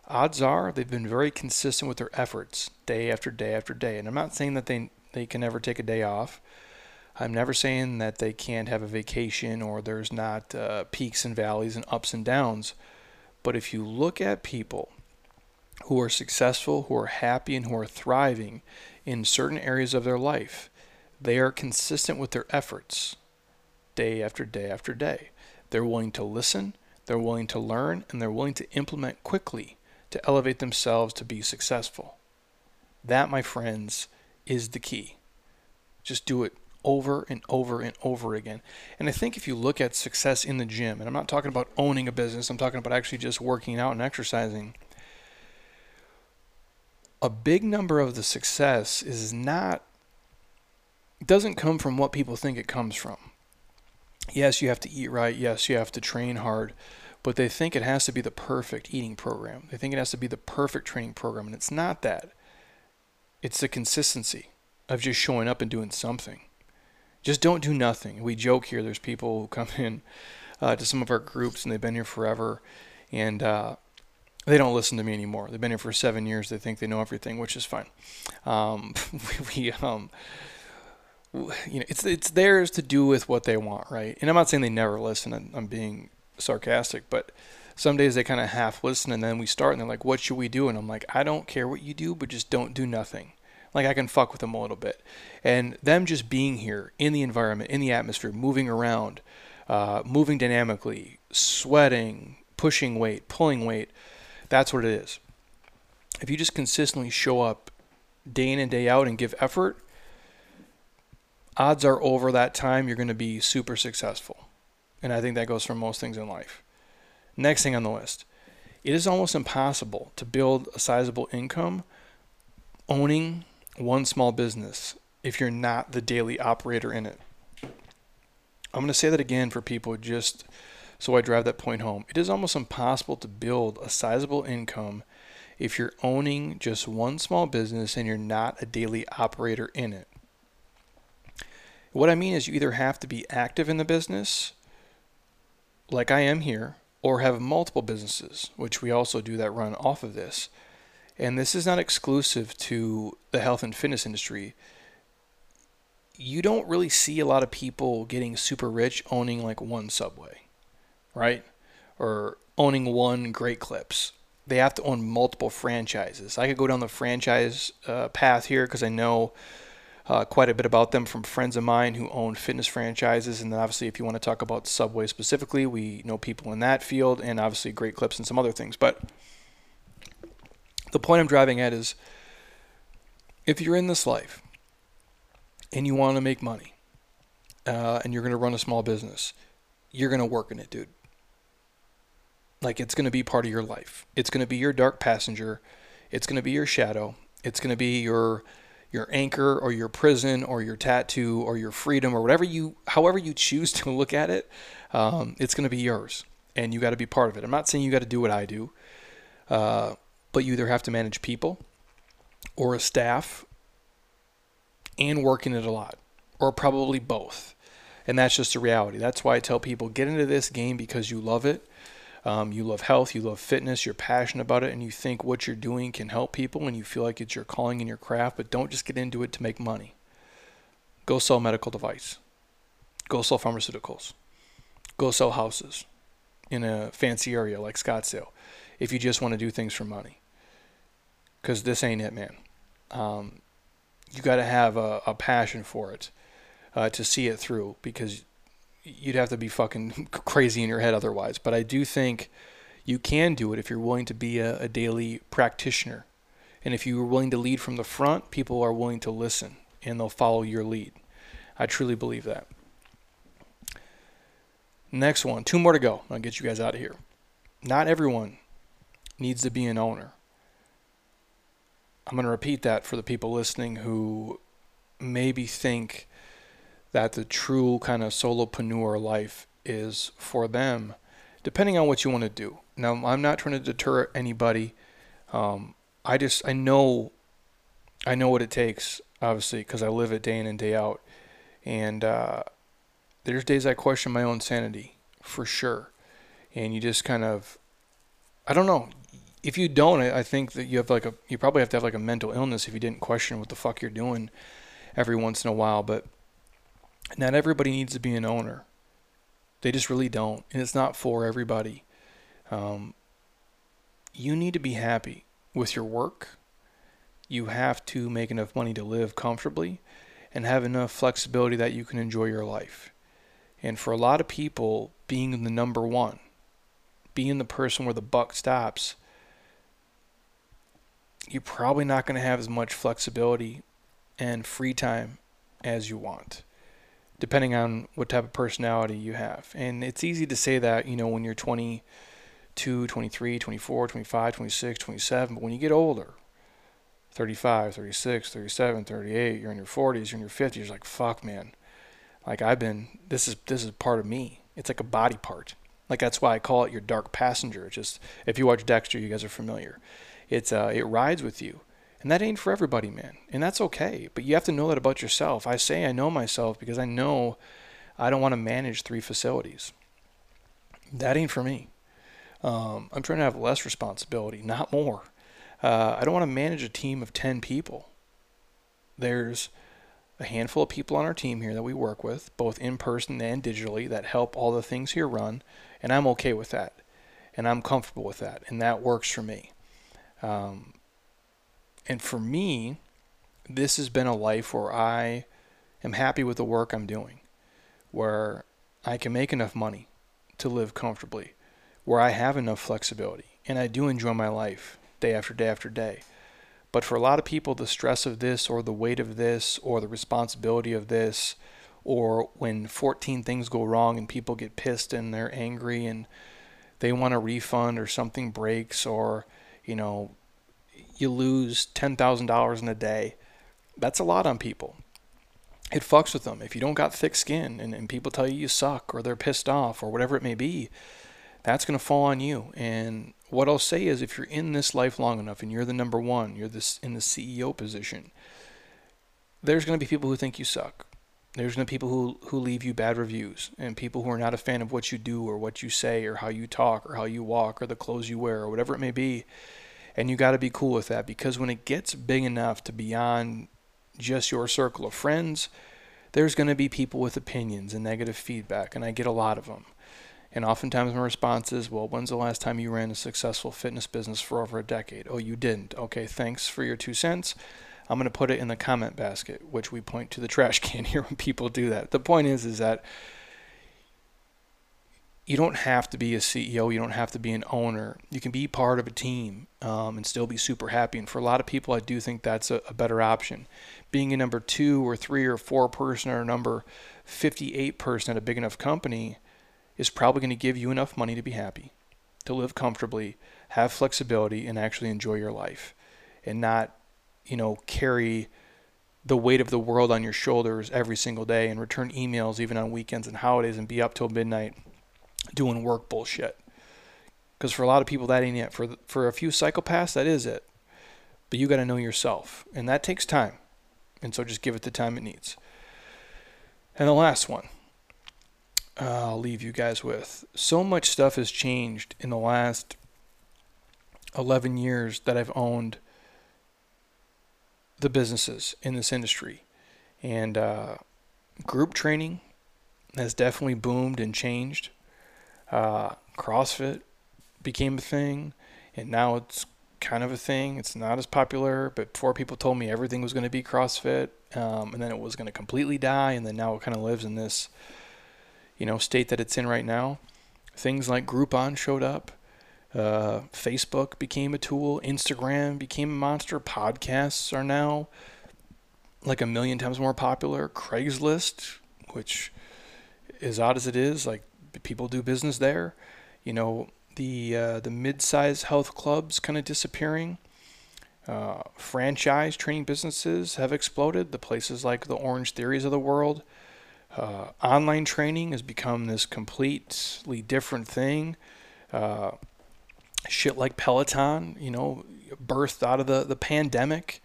odds are they've been very consistent with their efforts day after day after day. And I'm not saying that they they can never take a day off. I'm never saying that they can't have a vacation or there's not uh, peaks and valleys and ups and downs. But if you look at people who are successful, who are happy, and who are thriving in certain areas of their life, they are consistent with their efforts day after day after day. They're willing to listen, they're willing to learn, and they're willing to implement quickly to elevate themselves to be successful. That, my friends, is the key. Just do it over and over and over again. And I think if you look at success in the gym, and I'm not talking about owning a business, I'm talking about actually just working out and exercising a big number of the success is not doesn't come from what people think it comes from. Yes, you have to eat right. Yes, you have to train hard, but they think it has to be the perfect eating program. They think it has to be the perfect training program, and it's not that. It's the consistency of just showing up and doing something. Just don't do nothing. We joke here. There's people who come in uh, to some of our groups and they've been here forever, and uh, they don't listen to me anymore. They've been here for seven years. They think they know everything, which is fine. Um, we, um, you know, it's it's theirs to do with what they want, right? And I'm not saying they never listen. I'm being sarcastic, but some days they kind of half listen and then we start and they're like, what should we do? And I'm like, I don't care what you do, but just don't do nothing. Like I can fuck with them a little bit. And them just being here in the environment, in the atmosphere, moving around, uh, moving dynamically, sweating, pushing weight, pulling weight, that's what it is. If you just consistently show up day in and day out and give effort, odds are over that time you're going to be super successful. And I think that goes for most things in life. Next thing on the list it is almost impossible to build a sizable income owning one small business if you're not the daily operator in it. I'm going to say that again for people just so I drive that point home. It is almost impossible to build a sizable income if you're owning just one small business and you're not a daily operator in it. What I mean is, you either have to be active in the business, like I am here, or have multiple businesses, which we also do that run off of this. And this is not exclusive to the health and fitness industry. You don't really see a lot of people getting super rich owning like one Subway, right? Or owning one Great Clips. They have to own multiple franchises. I could go down the franchise uh, path here because I know uh, quite a bit about them from friends of mine who own fitness franchises. And then obviously, if you want to talk about Subway specifically, we know people in that field and obviously great clips and some other things. But the point I'm driving at is if you're in this life and you want to make money uh, and you're going to run a small business, you're going to work in it, dude. Like it's going to be part of your life. It's going to be your dark passenger. It's going to be your shadow. It's going to be your your anchor or your prison or your tattoo or your freedom or whatever you however you choose to look at it um, it's going to be yours and you got to be part of it i'm not saying you got to do what i do uh, but you either have to manage people or a staff and work in it a lot or probably both and that's just a reality that's why i tell people get into this game because you love it um, you love health, you love fitness, you're passionate about it, and you think what you're doing can help people, and you feel like it's your calling and your craft, but don't just get into it to make money. Go sell medical device. Go sell pharmaceuticals. Go sell houses in a fancy area like Scottsdale if you just want to do things for money. Because this ain't it, man. Um, you got to have a, a, passion for it uh, to see it through because you'd have to be fucking crazy in your head otherwise. But I do think you can do it if you're willing to be a, a daily practitioner. And if you're willing to lead from the front, people are willing to listen and they'll follow your lead. I truly believe that. Next one, two more to go. I'll get you guys out of here. Not everyone needs to be an owner. I'm going to repeat that for the people listening who maybe think that the true kind of solopreneur life is for them, depending on what you want to do. Now, I'm not trying to deter anybody. Um, I just I know, I know what it takes, obviously, because I live it day in and day out, and uh, there's days I question my own sanity for sure, and you just kind of, I don't know. If you don't, I think that you have like a, you probably have to have like a mental illness if you didn't question what the fuck you're doing every once in a while. But not everybody needs to be an owner. They just really don't. And it's not for everybody. Um, you need to be happy with your work. You have to make enough money to live comfortably and have enough flexibility that you can enjoy your life. And for a lot of people, being the number one, being the person where the buck stops, you're probably not going to have as much flexibility and free time as you want depending on what type of personality you have. And it's easy to say that, you know, when you're 22, 23, 24, 25, 26, 27, but when you get older, 35, 36, 37, 38, you're in your 40s, you're in your 50s, you're like, fuck, man. Like I've been, this is, this is part of me. It's like a body part. Like that's why I call it your dark passenger. It's just, if you watch Dexter, you guys are familiar. It's, uh, it rides with you. And that ain't for everybody, man. And that's okay. But you have to know that about yourself. I say I know myself because I know I don't want to manage three facilities. That ain't for me. Um, I'm trying to have less responsibility, not more. Uh, I don't want to manage a team of 10 people. There's a handful of people on our team here that we work with, both in person and digitally, that help all the things here run, and I'm okay with that. and I'm comfortable with that, and that works for me. Um, and for me, this has been a life where I am happy with the work I'm doing, where I can make enough money to live comfortably, where I have enough flexibility, and I do enjoy my life day after day after day. But for a lot of people, the stress of this, or the weight of this, or the responsibility of this, or when 14 things go wrong and people get pissed and they're angry and they want a refund or something breaks or you know you lose $10,000 in a day that's a lot on people. It fucks with them. If you don't got thick skin and, and people tell you you suck or they're pissed off or whatever it may be that's going to fall on you. And what I'll say is if you're in this life long enough and you're the number one you're this in the CEO position there's going to be people who think you suck. There's going to be people who, who leave you bad reviews and people who are not a fan of what you do or what you say or how you talk or how you walk or the clothes you wear or whatever it may be. And you got to be cool with that because when it gets big enough to beyond just your circle of friends, there's going to be people with opinions and negative feedback, and I get a lot of them. And oftentimes my response is, well, when's the last time you ran a successful fitness business for over a decade? Oh, you didn't. Okay, thanks for your two cents. I'm going to put it in the comment basket, which we point to the trash can here when people do that. The point is, is that you don't have to be a CEO. You don't have to be an owner. You can be part of a team um, and still be super happy. And for a lot of people, I do think that's a, a better option. Being a number two or three or four person or number 58 person at a big enough company is probably going to give you enough money to be happy, to live comfortably, have flexibility, and actually enjoy your life and not you know, carry the weight of the world on your shoulders every single day and return emails even on weekends and holidays and be up till midnight doing work bullshit. Because for a lot of people, that ain't it. For for a few psychopaths, that is it. But you got to know yourself, and that takes time. And so just give it the time it needs. And the last one, I'll leave you guys with. So much stuff has changed in the last 11 years that I've owned the businesses in this industry. And uh, group training has definitely boomed and changed. Uh, CrossFit became a thing, and now it's kind of a thing. It's not as popular, but before people told me everything was going to be CrossFit, um, and then it was going to completely die, and then now it kind of lives in this, you know, state that it's in right now. Things like Groupon showed up. Uh, Facebook became a tool. Instagram became a monster. Podcasts are now like a million times more popular. Craigslist, which as odd as it is, like people do business there. You know, the uh, the mid-sized health clubs kind of disappearing. Uh, franchise training businesses have exploded. The places like the Orange Theories of the world. Uh, online training has become this completely different thing. Uh, shit like Peloton, you know, birthed out of the, the pandemic.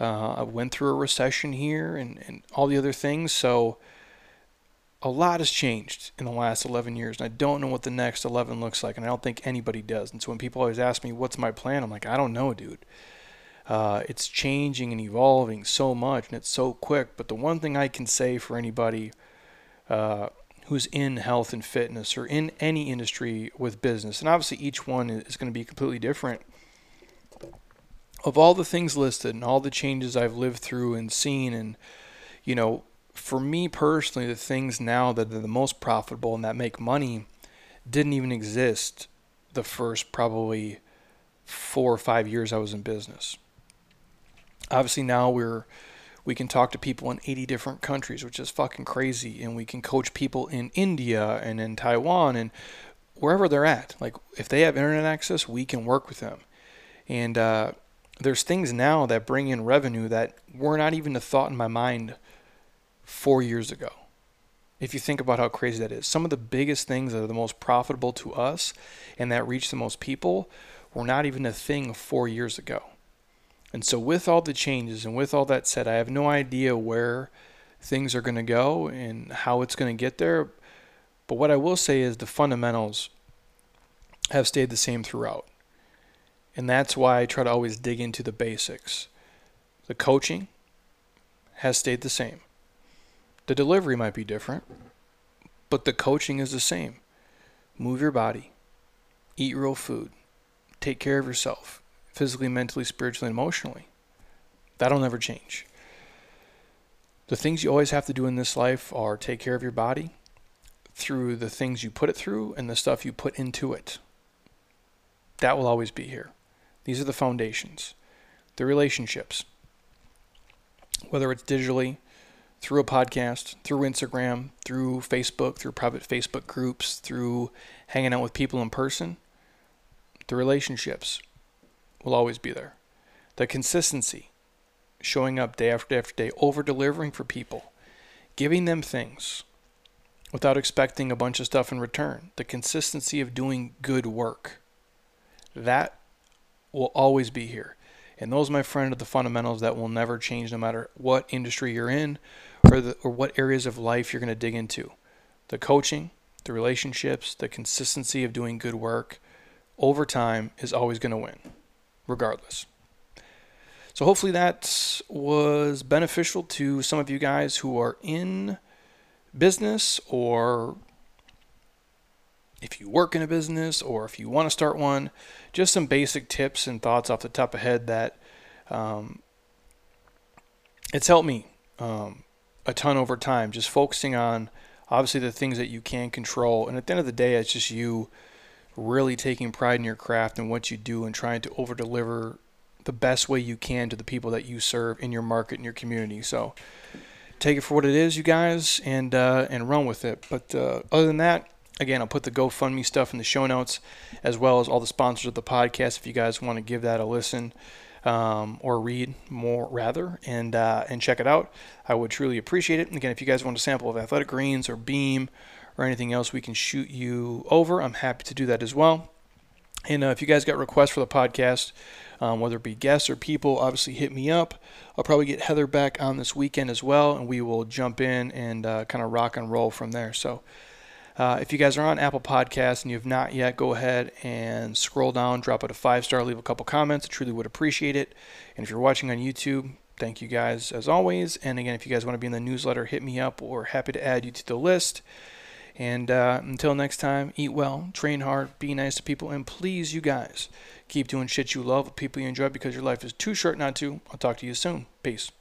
Uh, I went through a recession here and, and all the other things. So a lot has changed in the last 11 years. And I don't know what the next 11 looks like. And I don't think anybody does. And so when people always ask me, what's my plan? I'm like, I don't know, dude. Uh, it's changing and evolving so much and it's so quick. But the one thing I can say for anybody uh, who's in health and fitness or in any industry with business, and obviously each one is going to be completely different. Of all the things listed and all the changes I've lived through and seen, and you know, for me personally, the things now that are the most profitable and that make money didn't even exist the first probably four or five years I was in business. Obviously, now we're we can talk to people in 80 different countries, which is fucking crazy. And we can coach people in India and in Taiwan and wherever they're at. Like, if they have internet access, we can work with them. And uh, there's things now that bring in revenue that were not even a thought in my mind four years ago. If you think about how crazy that is, some of the biggest things that are the most profitable to us and that reach the most people were not even a thing four years ago. And so, with all the changes and with all that said, I have no idea where things are going to go and how it's going to get there. But what I will say is the fundamentals have stayed the same throughout. And that's why I try to always dig into the basics. The coaching has stayed the same. The delivery might be different, but the coaching is the same. Move your body, eat real food, take care of yourself, physically, mentally, spiritually, and emotionally. That'll never change. The things you always have to do in this life are take care of your body through the things you put it through and the stuff you put into it. That will always be here. These are the foundations. The relationships, whether it's digitally, through a podcast, through Instagram, through Facebook, through private Facebook groups, through hanging out with people in person, the relationships will always be there. The consistency, showing up day after day after day, over delivering for people, giving them things without expecting a bunch of stuff in return. The consistency of doing good work. That will always be here. And those, my friend, are the fundamentals that will never change no matter what industry you're in or, the, or what areas of life you're going to dig into. The coaching, the relationships, the consistency of doing good work over time is always going to win, regardless. So hopefully that was beneficial to some of you guys who are in business or if you work in a business or if you want to start one, just some basic tips and thoughts off the top of head that um, it's helped me um, a ton over time. Just focusing on obviously the things that you can control, and at the end of the day, it's just you really taking pride in your craft and what you do and trying to over deliver the best way you can to the people that you serve in your market and your community. So take it for what it is, you guys, and uh, and run with it. But uh, other than that, again, I'll put the GoFundMe stuff in the show notes, as well as all the sponsors of the podcast. If you guys want to give that a listen um, or read more, rather, and uh, and check it out, I would truly appreciate it. And again, if you guys want a sample of Athletic Greens or Beam or anything else, we can shoot you over. I'm happy to do that as well. And uh, if you guys got requests for the podcast, um, whether it be guests or people, obviously hit me up. I'll probably get Heather back on this weekend as well, and we will jump in and uh, kind of rock and roll from there. So, uh, if you guys are on Apple Podcasts and you have not yet, go ahead and scroll down, drop it a five star, leave a couple comments. I truly would appreciate it. And if you're watching on YouTube, thank you guys as always. And again, if you guys want to be in the newsletter, hit me up. We're happy to add you to the list. And uh, until next time, eat well, train hard, be nice to people, and please, you guys, keep doing shit you love with people you enjoy because your life is too short not to. I'll talk to you soon. Peace.